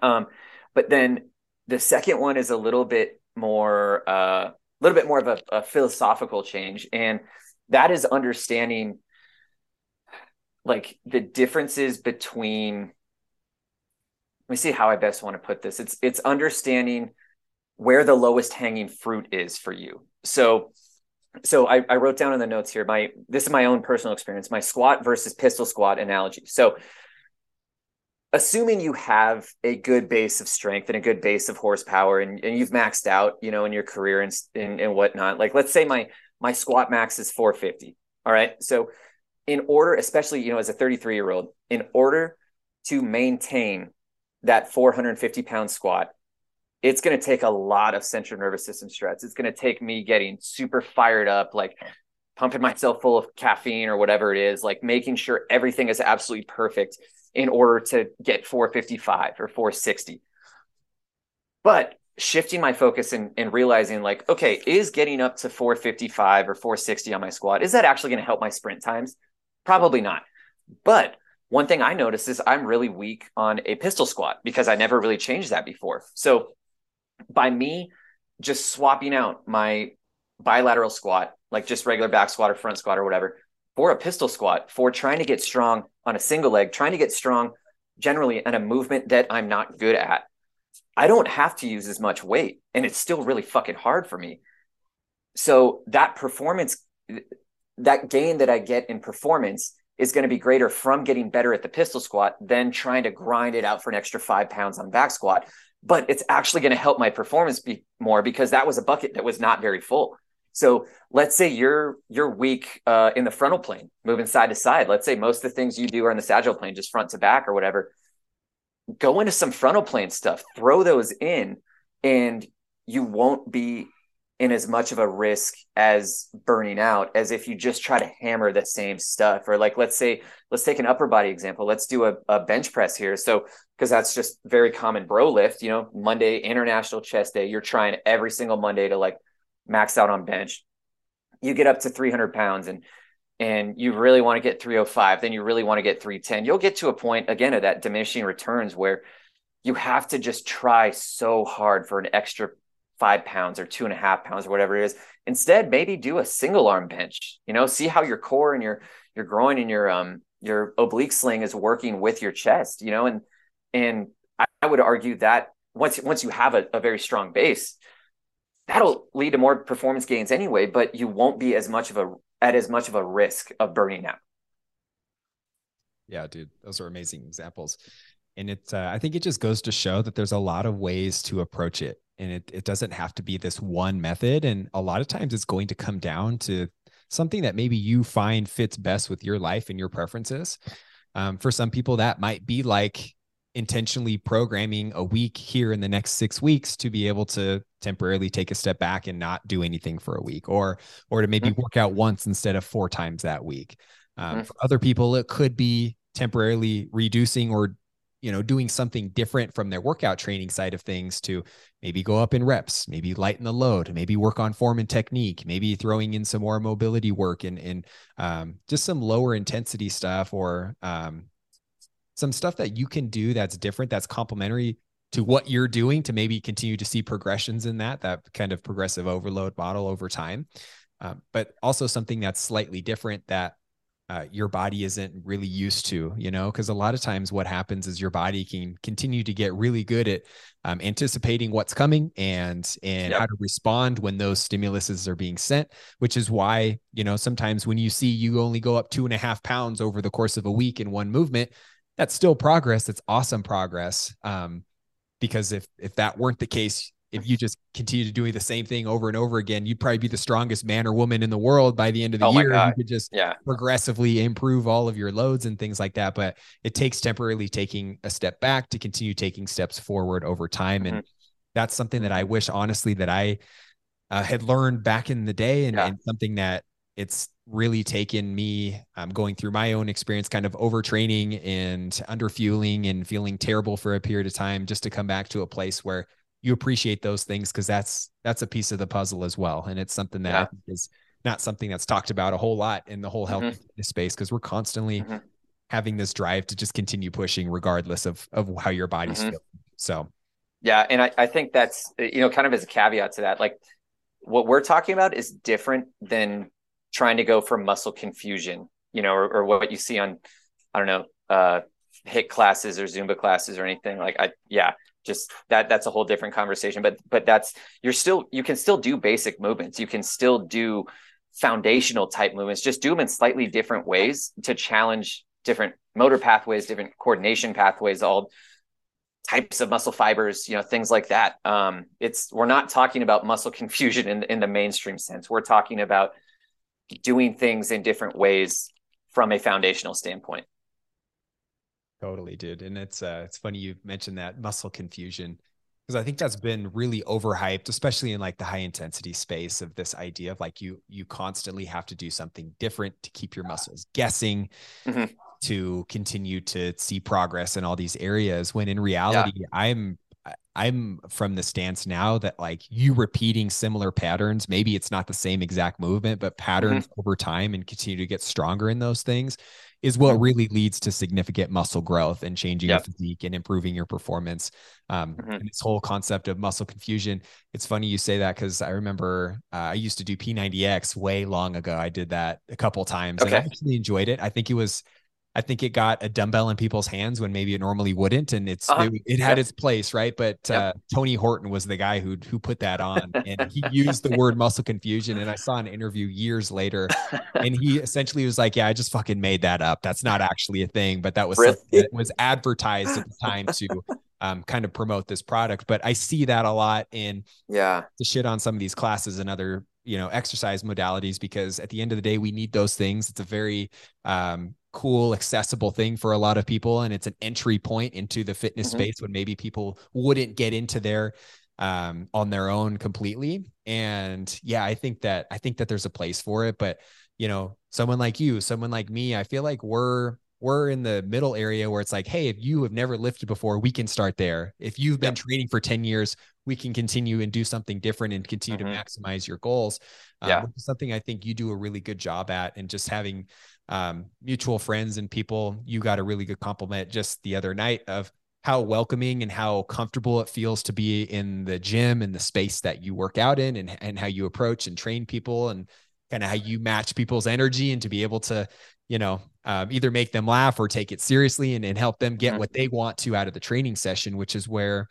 Um, but then the second one is a little bit more uh, little bit more of a, a philosophical change. And that is understanding like the differences between let me see how i best want to put this. It's it's understanding where the lowest hanging fruit is for you. So so I, I wrote down in the notes here my this is my own personal experience my squat versus pistol squat analogy. So assuming you have a good base of strength and a good base of horsepower and, and you've maxed out you know in your career and, and and whatnot like let's say my my squat max is 450 all right? So in order especially you know as a 33 year old in order to maintain that 450 pound squat it's going to take a lot of central nervous system stress. It's going to take me getting super fired up like pumping myself full of caffeine or whatever it is like making sure everything is absolutely perfect in order to get 455 or 460. But shifting my focus and, and realizing like, okay, is getting up to 455 or 460 on my squat, is that actually going to help my sprint times? Probably not. But one thing I noticed is I'm really weak on a pistol squat because I never really changed that before. So by me just swapping out my bilateral squat, like just regular back squat or front squat or whatever, for a pistol squat for trying to get strong on a single leg, trying to get strong generally in a movement that I'm not good at. I don't have to use as much weight and it's still really fucking hard for me. So that performance, that gain that I get in performance is going to be greater from getting better at the pistol squat than trying to grind it out for an extra five pounds on back squat. But it's actually going to help my performance be more because that was a bucket that was not very full. So let's say you're you're weak uh, in the frontal plane, moving side to side. Let's say most of the things you do are in the sagittal plane, just front to back or whatever. go into some frontal plane stuff, throw those in, and you won't be in as much of a risk as burning out as if you just try to hammer the same stuff. Or like, let's say, let's take an upper body example. Let's do a, a bench press here. So, because that's just very common bro lift, you know, Monday, International Chest Day, you're trying every single Monday to like max out on bench. You get up to 300 pounds and and you really want to get 305, then you really want to get 310. You'll get to a point again of that diminishing returns where you have to just try so hard for an extra five pounds or two and a half pounds or whatever it is. Instead, maybe do a single arm bench. You know, see how your core and your your groin and your um your oblique sling is working with your chest. You know, and and I, would argue that once once you have a, a very strong base, that'll lead to more performance gains anyway. But you won't be as much of a at as much of a risk of burning out. Yeah, dude, those are amazing examples. And it's uh, I think it just goes to show that there's a lot of ways to approach it and it, it doesn't have to be this one method and a lot of times it's going to come down to something that maybe you find fits best with your life and your preferences um, for some people that might be like intentionally programming a week here in the next six weeks to be able to temporarily take a step back and not do anything for a week or or to maybe mm-hmm. work out once instead of four times that week um, mm-hmm. for other people it could be temporarily reducing or you know doing something different from their workout training side of things to maybe go up in reps maybe lighten the load maybe work on form and technique maybe throwing in some more mobility work and and um, just some lower intensity stuff or um, some stuff that you can do that's different that's complementary to what you're doing to maybe continue to see progressions in that that kind of progressive overload model over time um, but also something that's slightly different that uh, your body isn't really used to, you know, because a lot of times what happens is your body can continue to get really good at um, anticipating what's coming and and yep. how to respond when those stimuluses are being sent. Which is why you know sometimes when you see you only go up two and a half pounds over the course of a week in one movement, that's still progress. That's awesome progress. Um, because if if that weren't the case, if you just continue to doing the same thing over and over again, you'd probably be the strongest man or woman in the world by the end of the oh year. You could just yeah. progressively improve all of your loads and things like that. But it takes temporarily taking a step back to continue taking steps forward over time. Mm-hmm. And that's something that I wish, honestly, that I uh, had learned back in the day and, yeah. and something that it's really taken me um, going through my own experience, kind of overtraining and underfueling and feeling terrible for a period of time just to come back to a place where you appreciate those things because that's that's a piece of the puzzle as well and it's something that yeah. is not something that's talked about a whole lot in the whole health mm-hmm. space because we're constantly mm-hmm. having this drive to just continue pushing regardless of of how your body's mm-hmm. feeling so yeah and I, I think that's you know kind of as a caveat to that like what we're talking about is different than trying to go for muscle confusion you know or, or what you see on i don't know uh HIIT classes or zumba classes or anything like i yeah just that that's a whole different conversation but but that's you're still you can still do basic movements. You can still do foundational type movements. Just do them in slightly different ways to challenge different motor pathways different coordination pathways all types of muscle fibers you know things like that. Um it's we're not talking about muscle confusion in in the mainstream sense. We're talking about doing things in different ways from a foundational standpoint Totally, dude. And it's uh it's funny you mentioned that muscle confusion because I think that's been really overhyped, especially in like the high intensity space of this idea of like you you constantly have to do something different to keep your muscles guessing, mm-hmm. to continue to see progress in all these areas. When in reality, yeah. I'm I'm from the stance now that like you repeating similar patterns, maybe it's not the same exact movement, but patterns mm-hmm. over time and continue to get stronger in those things is what really leads to significant muscle growth and changing yep. your physique and improving your performance. Um, mm-hmm. And this whole concept of muscle confusion. It's funny you say that because I remember uh, I used to do P90X way long ago. I did that a couple times okay. and I actually enjoyed it. I think it was I think it got a dumbbell in people's hands when maybe it normally wouldn't, and it's uh-huh. it, it, had its place, right? But yep. uh, Tony Horton was the guy who who put that on, and [LAUGHS] he used the word muscle confusion. And I saw an interview years later, [LAUGHS] and he essentially was like, "Yeah, I just fucking made that up. That's not actually a thing, but that was really? that was advertised at the time to um, kind of promote this product." But I see that a lot in yeah the shit on some of these classes and other you know exercise modalities because at the end of the day we need those things it's a very um cool, accessible thing for a lot of people. And it's an entry point into the fitness mm-hmm. space when maybe people wouldn't get into there um, on their own completely. And yeah, I think that I think that there's a place for it. But you know, someone like you, someone like me, I feel like we're we're in the middle area where it's like, hey, if you have never lifted before, we can start there. If you've been yep. training for 10 years, we can continue and do something different and continue mm-hmm. to maximize your goals. Um, yeah. something I think you do a really good job at. And just having um, mutual friends and people, you got a really good compliment just the other night of how welcoming and how comfortable it feels to be in the gym and the space that you work out in and, and how you approach and train people and kind of how you match people's energy and to be able to you know, um, either make them laugh or take it seriously and, and help them get mm-hmm. what they want to out of the training session, which is where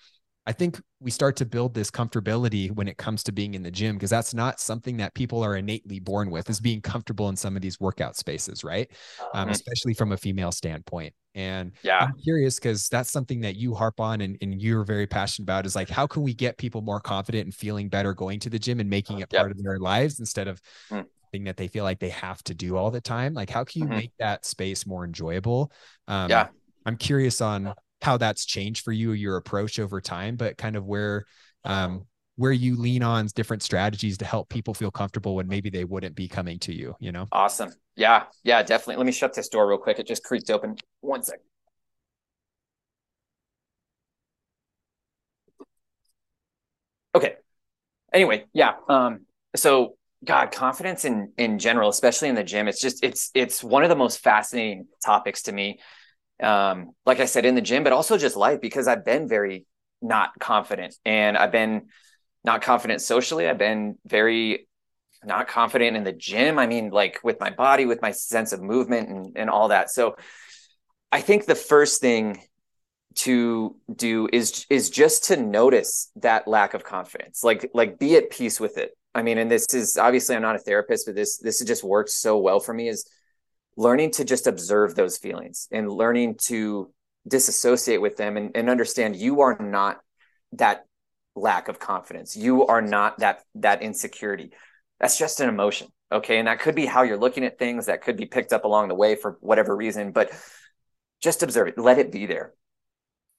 I think we start to build this comfortability when it comes to being in the gym because that's not something that people are innately born with is being comfortable in some of these workout spaces, right? Um, mm-hmm. Especially from a female standpoint. And yeah, I'm curious because that's something that you harp on and, and you're very passionate about is like, how can we get people more confident and feeling better going to the gym and making it yep. part of their lives instead of mm thing that they feel like they have to do all the time like how can you mm-hmm. make that space more enjoyable um, yeah i'm curious on how that's changed for you your approach over time but kind of where um, where you lean on different strategies to help people feel comfortable when maybe they wouldn't be coming to you you know? Awesome. Yeah. Yeah definitely. Let me shut this door real quick. It just creaked open. One sec. Okay. Anyway yeah um so God, confidence in in general, especially in the gym, it's just it's it's one of the most fascinating topics to me. Um, like I said, in the gym, but also just life, because I've been very not confident and I've been not confident socially. I've been very not confident in the gym. I mean, like with my body, with my sense of movement and, and all that. So I think the first thing to do is is just to notice that lack of confidence. Like like be at peace with it I mean, and this is obviously I'm not a therapist, but this this just works so well for me is learning to just observe those feelings and learning to disassociate with them and, and understand you are not that lack of confidence. You are not that that insecurity. That's just an emotion. Okay. And that could be how you're looking at things. That could be picked up along the way for whatever reason, but just observe it. Let it be there.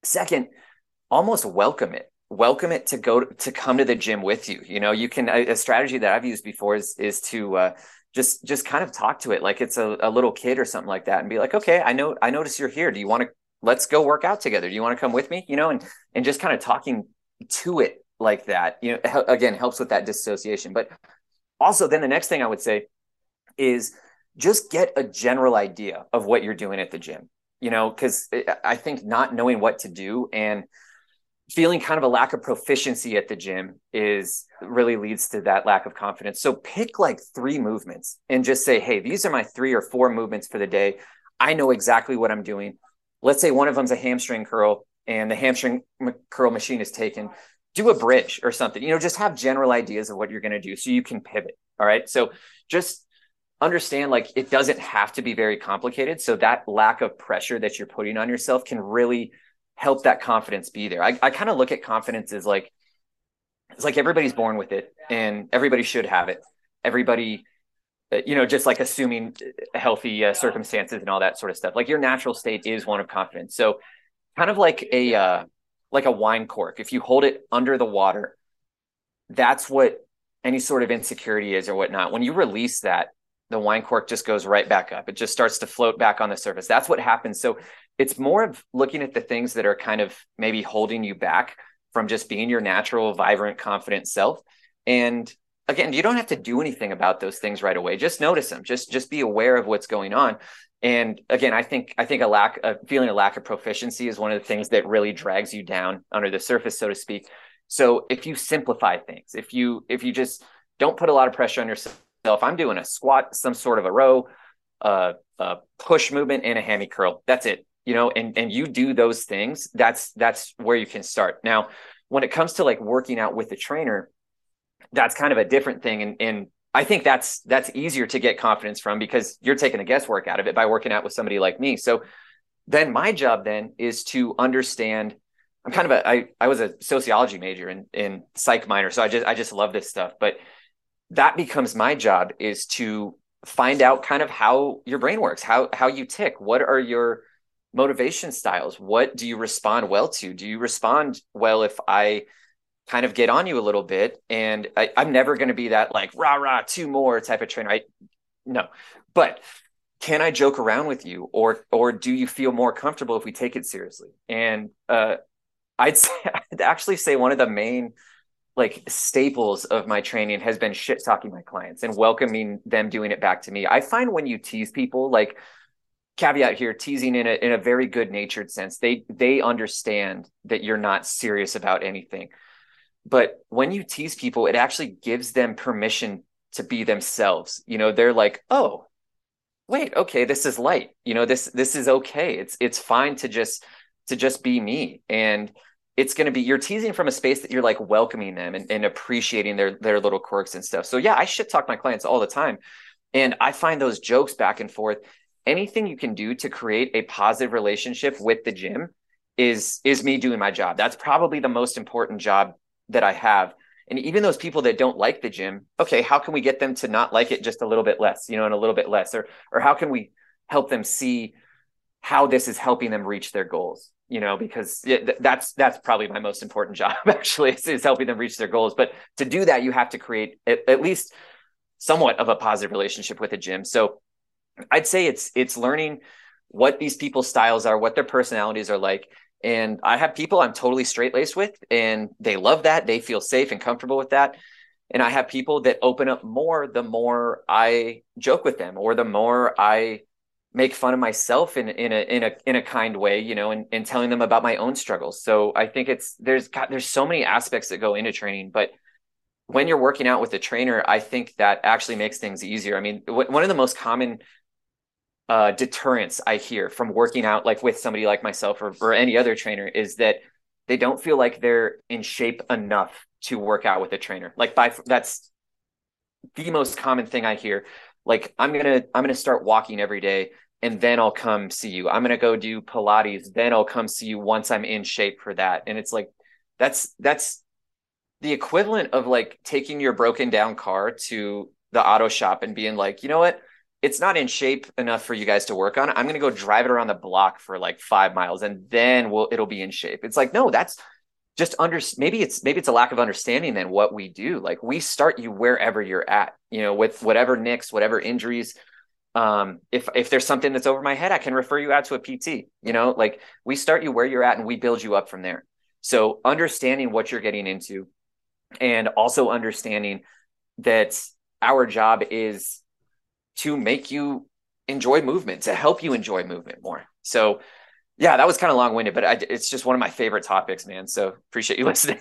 Second, almost welcome it welcome it to go to come to the gym with you you know you can a, a strategy that i've used before is is to uh, just just kind of talk to it like it's a, a little kid or something like that and be like okay i know i notice you're here. Do you want to let's go work out together. Do you want to come with me? You know and and just kind of talking to it like that you know again helps with that dissociation. But also then the next thing i would say is just get a general idea of what you're doing at the gym you know because eh, i think not knowing what to do and feeling kind of a lack of proficiency at the gym is really leads to that lack of confidence. So pick like three movements and just say, hey, these are my three or four movements for the day. I know exactly what I'm doing. Let's say one of them's a hamstring curl and the hamstring curl machine is taken. Do a bridge or something, you know, just have general ideas of what you're going to do so you can pivot. All right. So just understand like it doesn't have to be very complicated. So that lack of pressure that you're putting on yourself can really help that confidence be there. I, I kind of look at confidence as like it's like everybody's born with it and everybody should have it. Everybody, uh, you know, just like assuming healthy uh, circumstances and all that sort of stuff. Like your natural state is one of confidence. So kind of like a uh, like a wine cork. If you hold it under the water, that's what any sort of insecurity is or whatnot. When you release that, the wine cork just goes right back up. It just starts to float back on the surface. That's what happens. So it's more of looking at the things that are kind of maybe holding you back from just being your natural, vibrant, confident self. And again, you don't have to do anything about those things right away. Just notice them. Just just be aware of what's going on. And again, I think I think a lack of feeling a lack of proficiency is one of the things that really drags you down under the surface, so to speak. So if you simplify things, if you if you just don't put a lot of pressure on yourself, I'm doing a squat, some sort of a row, uh, a push movement, and a hammy curl. That's it you know and and you do those things that's that's where you can start now when it comes to like working out with the trainer that's kind of a different thing and and I think that's that's easier to get confidence from because you're taking the guesswork out of it by working out with somebody like me. So then my job then is to understand. I'm kind of a I I was a sociology major in, in psych minor, so I just I just love this stuff. But that becomes my job is to find out kind of how your brain works, how how you tick. What are your motivation styles? What do you respond well to? Do you respond well if I kind of get on you a little bit? And I, am never going to be that like rah rah two more type of trainer. I no, but can I joke around with you, or or do you feel more comfortable if we take it seriously? And uh, I'd say, [LAUGHS] I'd actually say one of the main like staples of my training has been shit talking my clients and welcoming them doing it back to me. I find when you tease people, like caveat here, teasing in a in a very good natured sense, they they understand that you're not serious about anything. But when you tease people, it actually gives them permission to be themselves. You know, they're like, oh, wait, okay, this is light. You know, this this is okay. It's it's fine to just to just be me. And it's going to be you're teasing from a space that you're like welcoming them and, and appreciating their their little quirks and stuff. So yeah, I shit talk my clients all the time. And I find those jokes back and forth. Anything you can do to create a positive relationship with the gym is is me doing my job. That's probably the most important job that I have. And even those people that don't like the gym, okay, how can we get them to not like it just a little bit less, you know, and a little bit less, or or how can we help them see how this is helping them reach their goals? you know, because it, that's that's probably my most important [LAUGHS] job actually is, is, helping them reach their goals. But to do that, you have to create at, at least somewhat of a positive relationship with a gym. So I'd say it's it's learning what these people's styles are, what their personalities are like. And I have people I'm totally straight laced with, and they love that. They feel safe and comfortable with that. And I have people that open up more the more I joke with them, or the more I make fun of myself in in a in a in a kind way, you know, and, and telling them about my own struggles. So I think it's there's got there's so many aspects that go into training, but when you're working out with a trainer, I think that actually makes things easier. I mean, w- one of the most common uh, deterrents I hear from working out like with somebody like myself or, or any other trainer is that they don't feel like they're in shape enough to work out with a trainer. Like by that's the most common thing I hear. Like i'm gonna i'm gonna start walking every day and then i'll come see you. I'm gonna go do pilates then i'll come see you once i'm in shape for that. And it's like that's that's the equivalent of like taking your broken down car to the auto shop and being like you know what it's not in shape enough for you guys to work on. It. i'm going to go drive it around the block for like five miles and then we'll it'll be in shape. It's like no that's just under maybe it's maybe it's a lack of understanding than what we do. Like we start you wherever you're at you know with whatever nicks whatever injuries. Um if if there's something that's over my head i can refer you out to a pt you know? Like we start you where you're at and we build you up from there. So understanding what you're getting into and also understanding that our job is to make you enjoy movement to help you enjoy movement more so yeah, that was kind of long winded, but I, it's just one of my favorite topics, man. So appreciate you [LAUGHS] listening.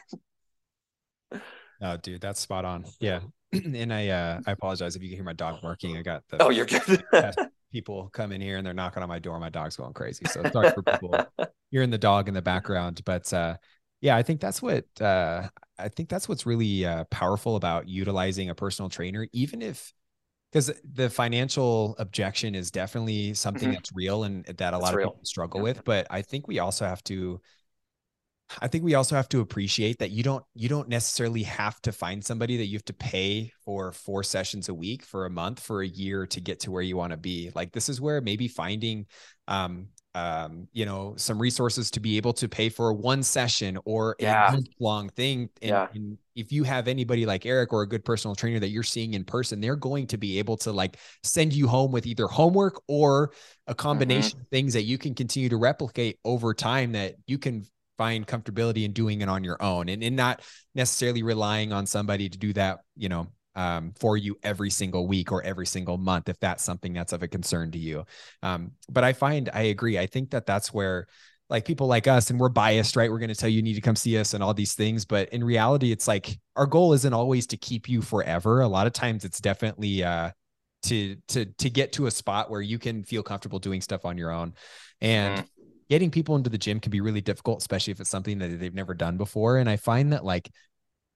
Oh, dude, that's spot on. Yeah. [CLEARS THROAT] And I, uh, I apologize if you can hear my dog barking. I got the, oh, you're good. [LAUGHS] people come in here and they're knocking on my door. My dog's going crazy. So sorry for people [LAUGHS] hearing the dog in the background, but, uh, yeah, I think that's what, uh, I think that's what's really, uh, powerful about utilizing a personal trainer, even if, because the financial objection is definitely something mm-hmm. that's real and that a lot of people struggle yeah. with but i think we also have to i think we also have to appreciate that you don't you don't necessarily have to find somebody that you have to pay for four sessions a week for a month for a year to get to where you want to be like this is where maybe finding um um, you know, some resources to be able to pay for one session or yeah. a long thing. And, yeah. and, if you have anybody like Erik or a good personal trainer that you're seeing in person, they're going to be able to like send you home with either homework or a combination mm-hmm. of things that you can continue to replicate over time that you can find comfortability in doing it on your own and, and not necessarily relying on somebody to do that, you know, um, for you every single week or every single month if that's something that's of a concern to you. Um, but I find I agree. I think that that's where like people like us and we're biased, right? We're going to tell you, you need to come see us and all these things. But in reality, it's like our goal isn't always to keep you forever. A lot of times it's definitely uh, to to to get to a spot where you can feel comfortable doing stuff on your own. And mm. getting people into the gym can be really difficult, especially if it's something that they've never done before. And I find that like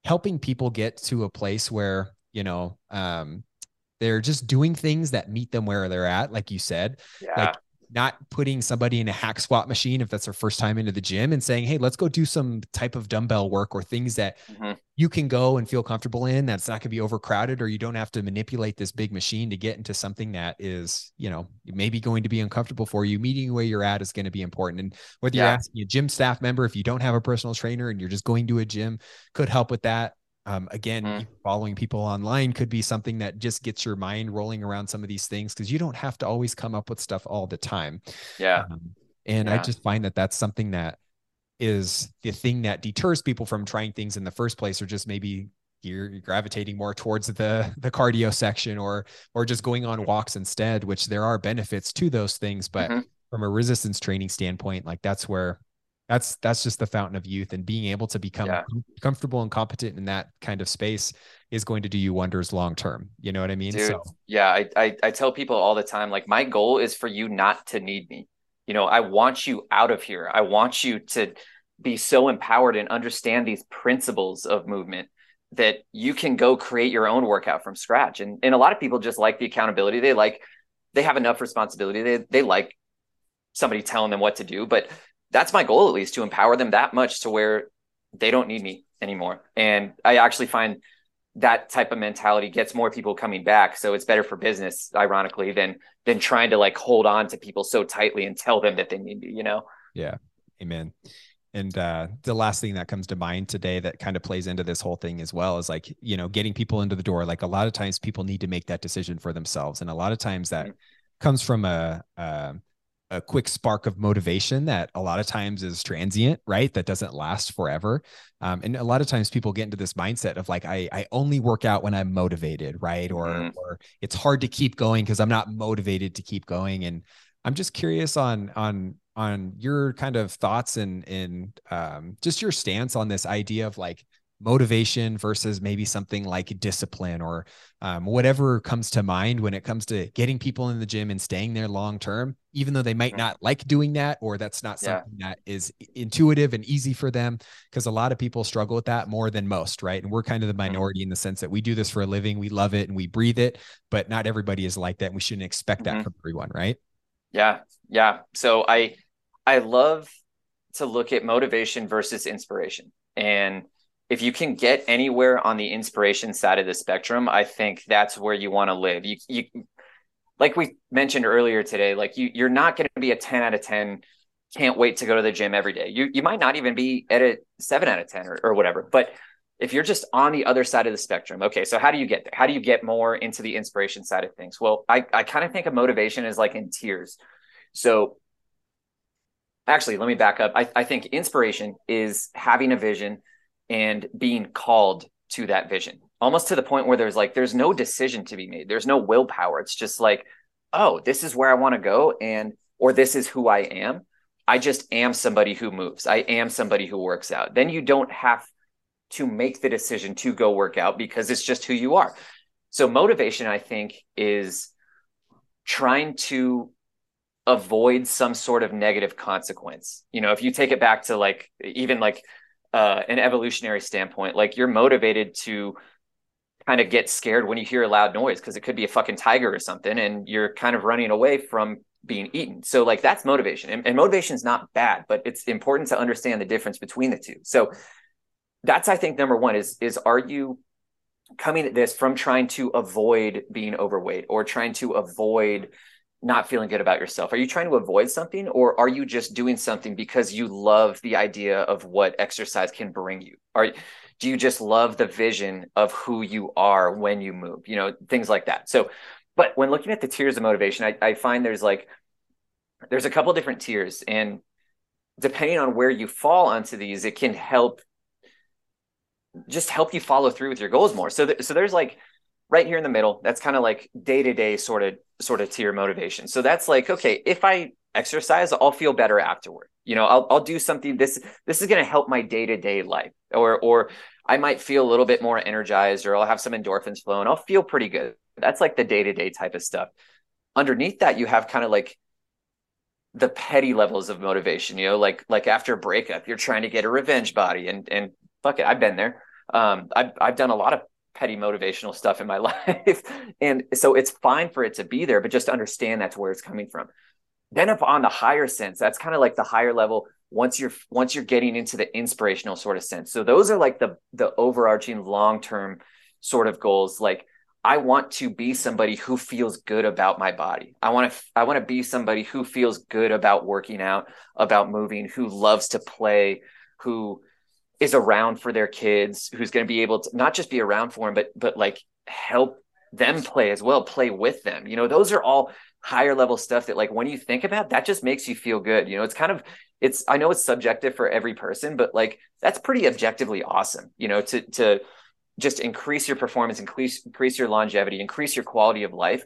helping people get to a place where you know um they're just doing things that meet them where they're at like you said yeah. like not putting somebody in a hack squat machine if that's their first time into the gym and saying, Hey, let's go do some type of dumbbell work or things that mm-hmm. you can go and feel comfortable in. That's not going to be overcrowded, or you don't have to manipulate this big machine to get into something that is, you know, maybe going to be uncomfortable for you. Meeting where you're at is going to be important. And whether yeah. you're asking a gym staff member, if you don't have a personal trainer and you're just going to a gym, could help with that. Um, again, mm. following people online could be something that just gets your mind rolling around some of these things because you don't have to always come up with stuff all the time. Yeah. Um, and yeah. I just find that that's something that is the thing that deters people from trying things in the first place, or just maybe you're gravitating more towards the the cardio section, or or just going on walks instead. Which there are benefits to those things, but mm-hmm. from a resistance training standpoint, like that's where that's that's just the fountain of youth and being able to become yeah. comfortable and competent in that kind of space is going to do you wonders long term you know what i mean? Dude, so yeah I, I i tell people all the time like my goal is for you not to need me. You know i want you out of here. I want you to be so empowered and understand these principles of movement that you can go create your own workout from scratch. And and a lot of people just like the accountability. They like they have enough responsibility. They they like somebody telling them what to do but that's my goal at least to empower them that much to where they don't need me anymore. And I actually find that type of mentality gets more people coming back. So it's better for business, ironically, than than trying to like hold on to people so tightly and tell them that they need you, you know? Yeah. Amen. And uh, the last thing that comes to mind today that kind of plays into this whole thing as well is like, you know, getting people into the door. Like a lot of times people need to make that decision for themselves. And a lot of times that mm-hmm. comes from a, a a quick spark of motivation that a lot of times is transient, right? That doesn't last forever. Um, and a lot of times people get into this mindset of like, I, I only work out when I'm motivated, right? Or, mm-hmm. or it's hard to keep going because I'm not motivated to keep going. And I'm just curious on, on, on your kind of thoughts and, and um, just your stance on this idea of like, motivation versus maybe something like discipline or um, whatever comes to mind when it comes to getting people in the gym and staying there long term, even though they might mm-hmm. not like doing that or that's not something yeah. that is intuitive and easy for them. Because a lot of people struggle with that more than most, right? And we're kind of the mm-hmm. minority mm-hmm. in the sense that we do this for a living, we love it and we breathe it, but not everybody is like that. And we shouldn't expect mm-hmm. that from everyone, right? Yeah. Yeah. So I, I love to look at motivation versus inspiration. And if you can get anywhere on the inspiration side of the spectrum, I think that's where you want to live. You, you, like we mentioned earlier today, like you, you're not going to be a 10 out of 10. Can't wait to go to the gym every day. You, you might not even be at a seven out of 10 or, or whatever. But if you're just on the other side of the spectrum, okay, so how do you get there? How do you get more into the inspiration side of things? Well, I, I kind of think of motivation as like in tiers. So actually, let me back up. I, I think inspiration is having a vision and being called to that vision almost to the point where there's like there's no decision to be made. There's no willpower. It's just like oh this is where i want to go and or this is who i am. I just am somebody who moves. I am somebody who works out. Then you don't have to make the decision to go work out because it's just who you are. So motivation i think is trying to avoid some sort of negative consequence. You know if you take it back to like even like uh, an evolutionary standpoint. Like you're motivated to kind of get scared when you hear a loud noise because it could be a fucking tiger or something, and you're kind of running away from being eaten. So like that's motivation, and, and motivation is not bad, but it's important to understand the difference between the two. So that's I think number one is is are you coming at this from trying to avoid being overweight or trying to avoid not feeling good about yourself? Are you trying to avoid something or are you just doing something because you love the idea of what exercise can bring you? Are do you just love the vision of who you are when you move? You know, things like that. So, but when looking at the tiers of motivation, I, I find there's like there's a couple different tiers and depending on where you fall onto these, it can help just help you follow through with your goals more. So, th- so there's like right here in the middle. That's kind of like day-to-day sort of sort of tier motivation. So that's like okay if i exercise i'll feel better afterward. You know i'll, I'll do something this this is going to help my day-to-day life. Or or i might feel a little bit more energized or i'll have some endorphins flowing. I'll feel pretty good. That's like the day-to-day type of stuff. Underneath that you have kind of like the petty levels of motivation you know like like after a breakup you're trying to get a revenge body and and fuck it i've been there. Um i've, I've done a lot of petty motivational stuff in my [LAUGHS] life. and so it's fine for it to be there, but just understand that's where it's coming from. then up on the higher sense, that's kind of like the higher level once you're once you're getting into the inspirational sort of sense. So those are like the the overarching long-term sort of goals like I want to be somebody who feels good about my body. I want to I want to be somebody who feels good about working out, about moving, who loves to play, who is around for their kids, who's going to be able to not just be around for them but but like help them play as well, play with them. You know, those are all higher level stuff that like when you think about that just makes you feel good. You know, it's kind of it's I know it's subjective for every person, but like that's pretty objectively awesome, you know, to to just increase your performance, increase increase your longevity, increase your quality of life.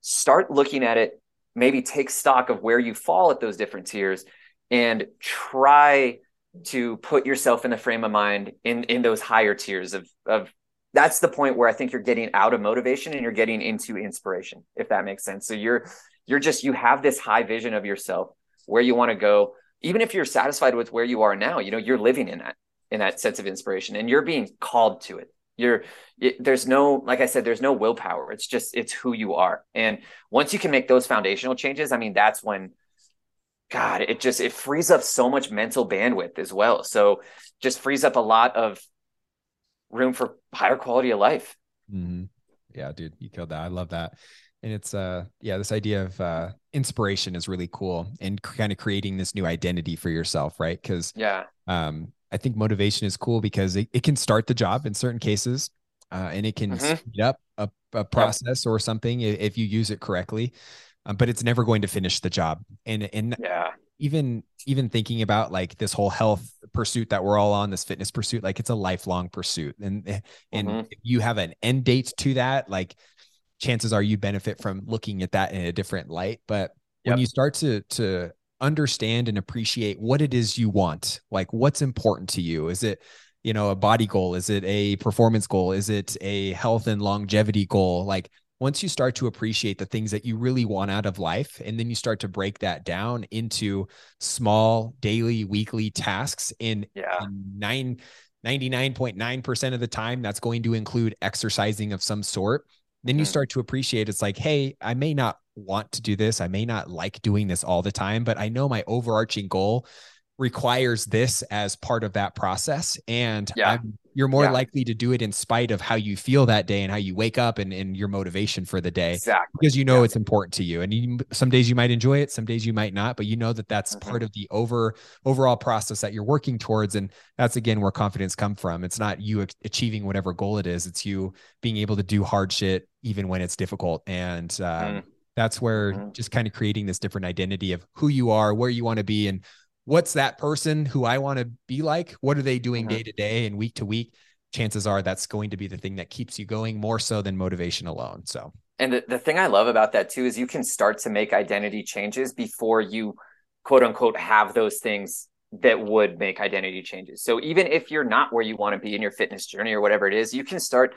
Start looking at it, maybe take stock of where you fall at those different tiers and try to put yourself in the frame of mind in in those higher tiers of of that's the point where I think you're getting out of motivation and you're getting into inspiration, if that makes sense. So you're you're just you have this high vision of yourself where you want to go. Even if you're satisfied with where you are now, you know, you're living in that in that sense of inspiration and you're being called to it. You're it, there's no like I said, there's no willpower. It's just it's who you are. And once you can make those foundational changes, I mean, that's when God, it just it frees up so much mental bandwidth as well. So just frees up a lot of room for higher quality of life. Mm-hmm. Yeah, dude, you killed that. I love that. And it's uh yeah, this idea of uh inspiration is really cool and kind of creating this new identity for yourself, right? Because yeah, um, I think motivation is cool because it, it can start the job in certain cases, uh, and it can mm-hmm. speed up a, a process or something if you use it correctly. Um, but it's never going to finish the job. And and yeah, even even thinking about like this whole health pursuit that we're all on this fitness pursuit like it's a lifelong pursuit. And eh, and mm-hmm. if you have an end date to that like chances are you benefit from looking at that in a different light. But yep. when you start to to understand and appreciate what it is you want like what's important to you? Is it you know a body goal? Is it a performance goal? Is it a health and longevity goal? Like once you start to appreciate the things that you really want out of life, and then you start to break that down into small daily, weekly tasks in, yeah. in nine, 99.9% of the time, that's going to include exercising of some sort. Then you mm-hmm. start to appreciate it's like, hey, I may not want to do this. I may not like doing this all the time, but I know my overarching goal requires this as part of that process. And yeah. You're more yeah. likely to do it in spite of how you feel that day and how you wake up and, and your motivation for the day exactly because you know yeah. it's important to you and you, some days you might enjoy it some days you might not but you know that that's mm-hmm. part of the over overall process that you're working towards and that's again where confidence come from it's not you achieving whatever goal it is it's you being able to do hard shit even when it's difficult and um, mm. that's where mm-hmm. just kind of creating this different identity of who you are where you want to be and what's that person who I want to be like? What are they doing day to day and week to week? Chances are that's going to be the thing that keeps you going more so than motivation alone. So, and the, the thing I love about that too is you can start to make identity changes before you quote unquote have those things that would make identity changes. So even if you're not where you want to be in your fitness journey or whatever it is, you can start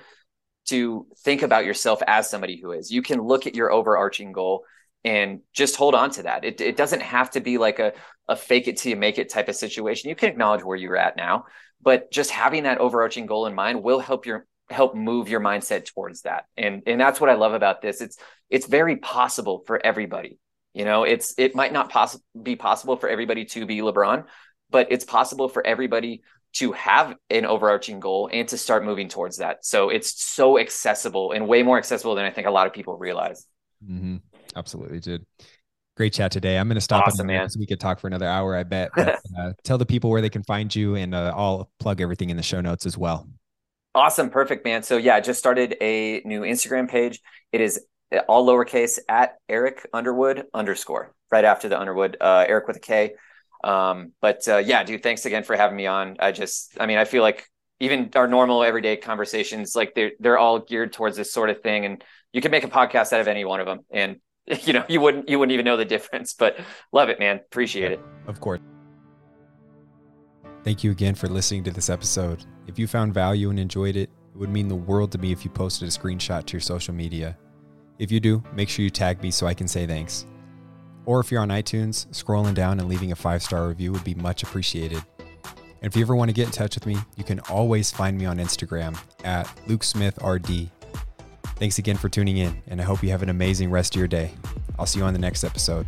to think about yourself as somebody who is. You can look at your overarching goal and just hold on to that. It, it doesn't have to be like a, a fake it till you make it type of situation. You can acknowledge where you're at now, but just having that overarching goal in mind will help your help move your mindset towards that. And and that's what I love about this. It's it's very possible for everybody. You know, it's it might not poss- be possible for everybody to be LeBron, but it's possible for everybody to have an overarching goal and to start moving towards that. So it's so accessible and way more accessible than I think a lot of people realize. Mm-hmm. Absolutely, dude. Great chat today. I'm going to stop awesome, man. we could talk for another hour. I bet. [LAUGHS] But, uh, tell the people where they can find you, and uh, I'll plug everything in the show notes as well. Awesome, perfect, man. So yeah, I just started a new Instagram page. It is all lowercase at Erik Underwood underscore right after the Underwood, uh, Erik with a K. Um, but uh, yeah, dude, thanks again for having me on. I just, I mean, I feel like even our normal everyday conversations, like they're they're all geared towards this sort of thing, and you can make a podcast out of any one of them. And [LAUGHS] you know you wouldn't you wouldn't even know the difference [LAUGHS] but love it man. Appreciate it. Of course. Thank you again for listening to this episode. If you found value and enjoyed it it would mean the world to me if you posted a screenshot to your social media. If you do make sure you tag me so i can say thanks. Or if you're on itunes scrolling down and leaving a five star review would be much appreciated. And if you ever want to get in touch with me you can always find me on instagram at lukesmithrd Thanks again for tuning in, and I hope you have an amazing rest of your day. I'll see you on the next episode.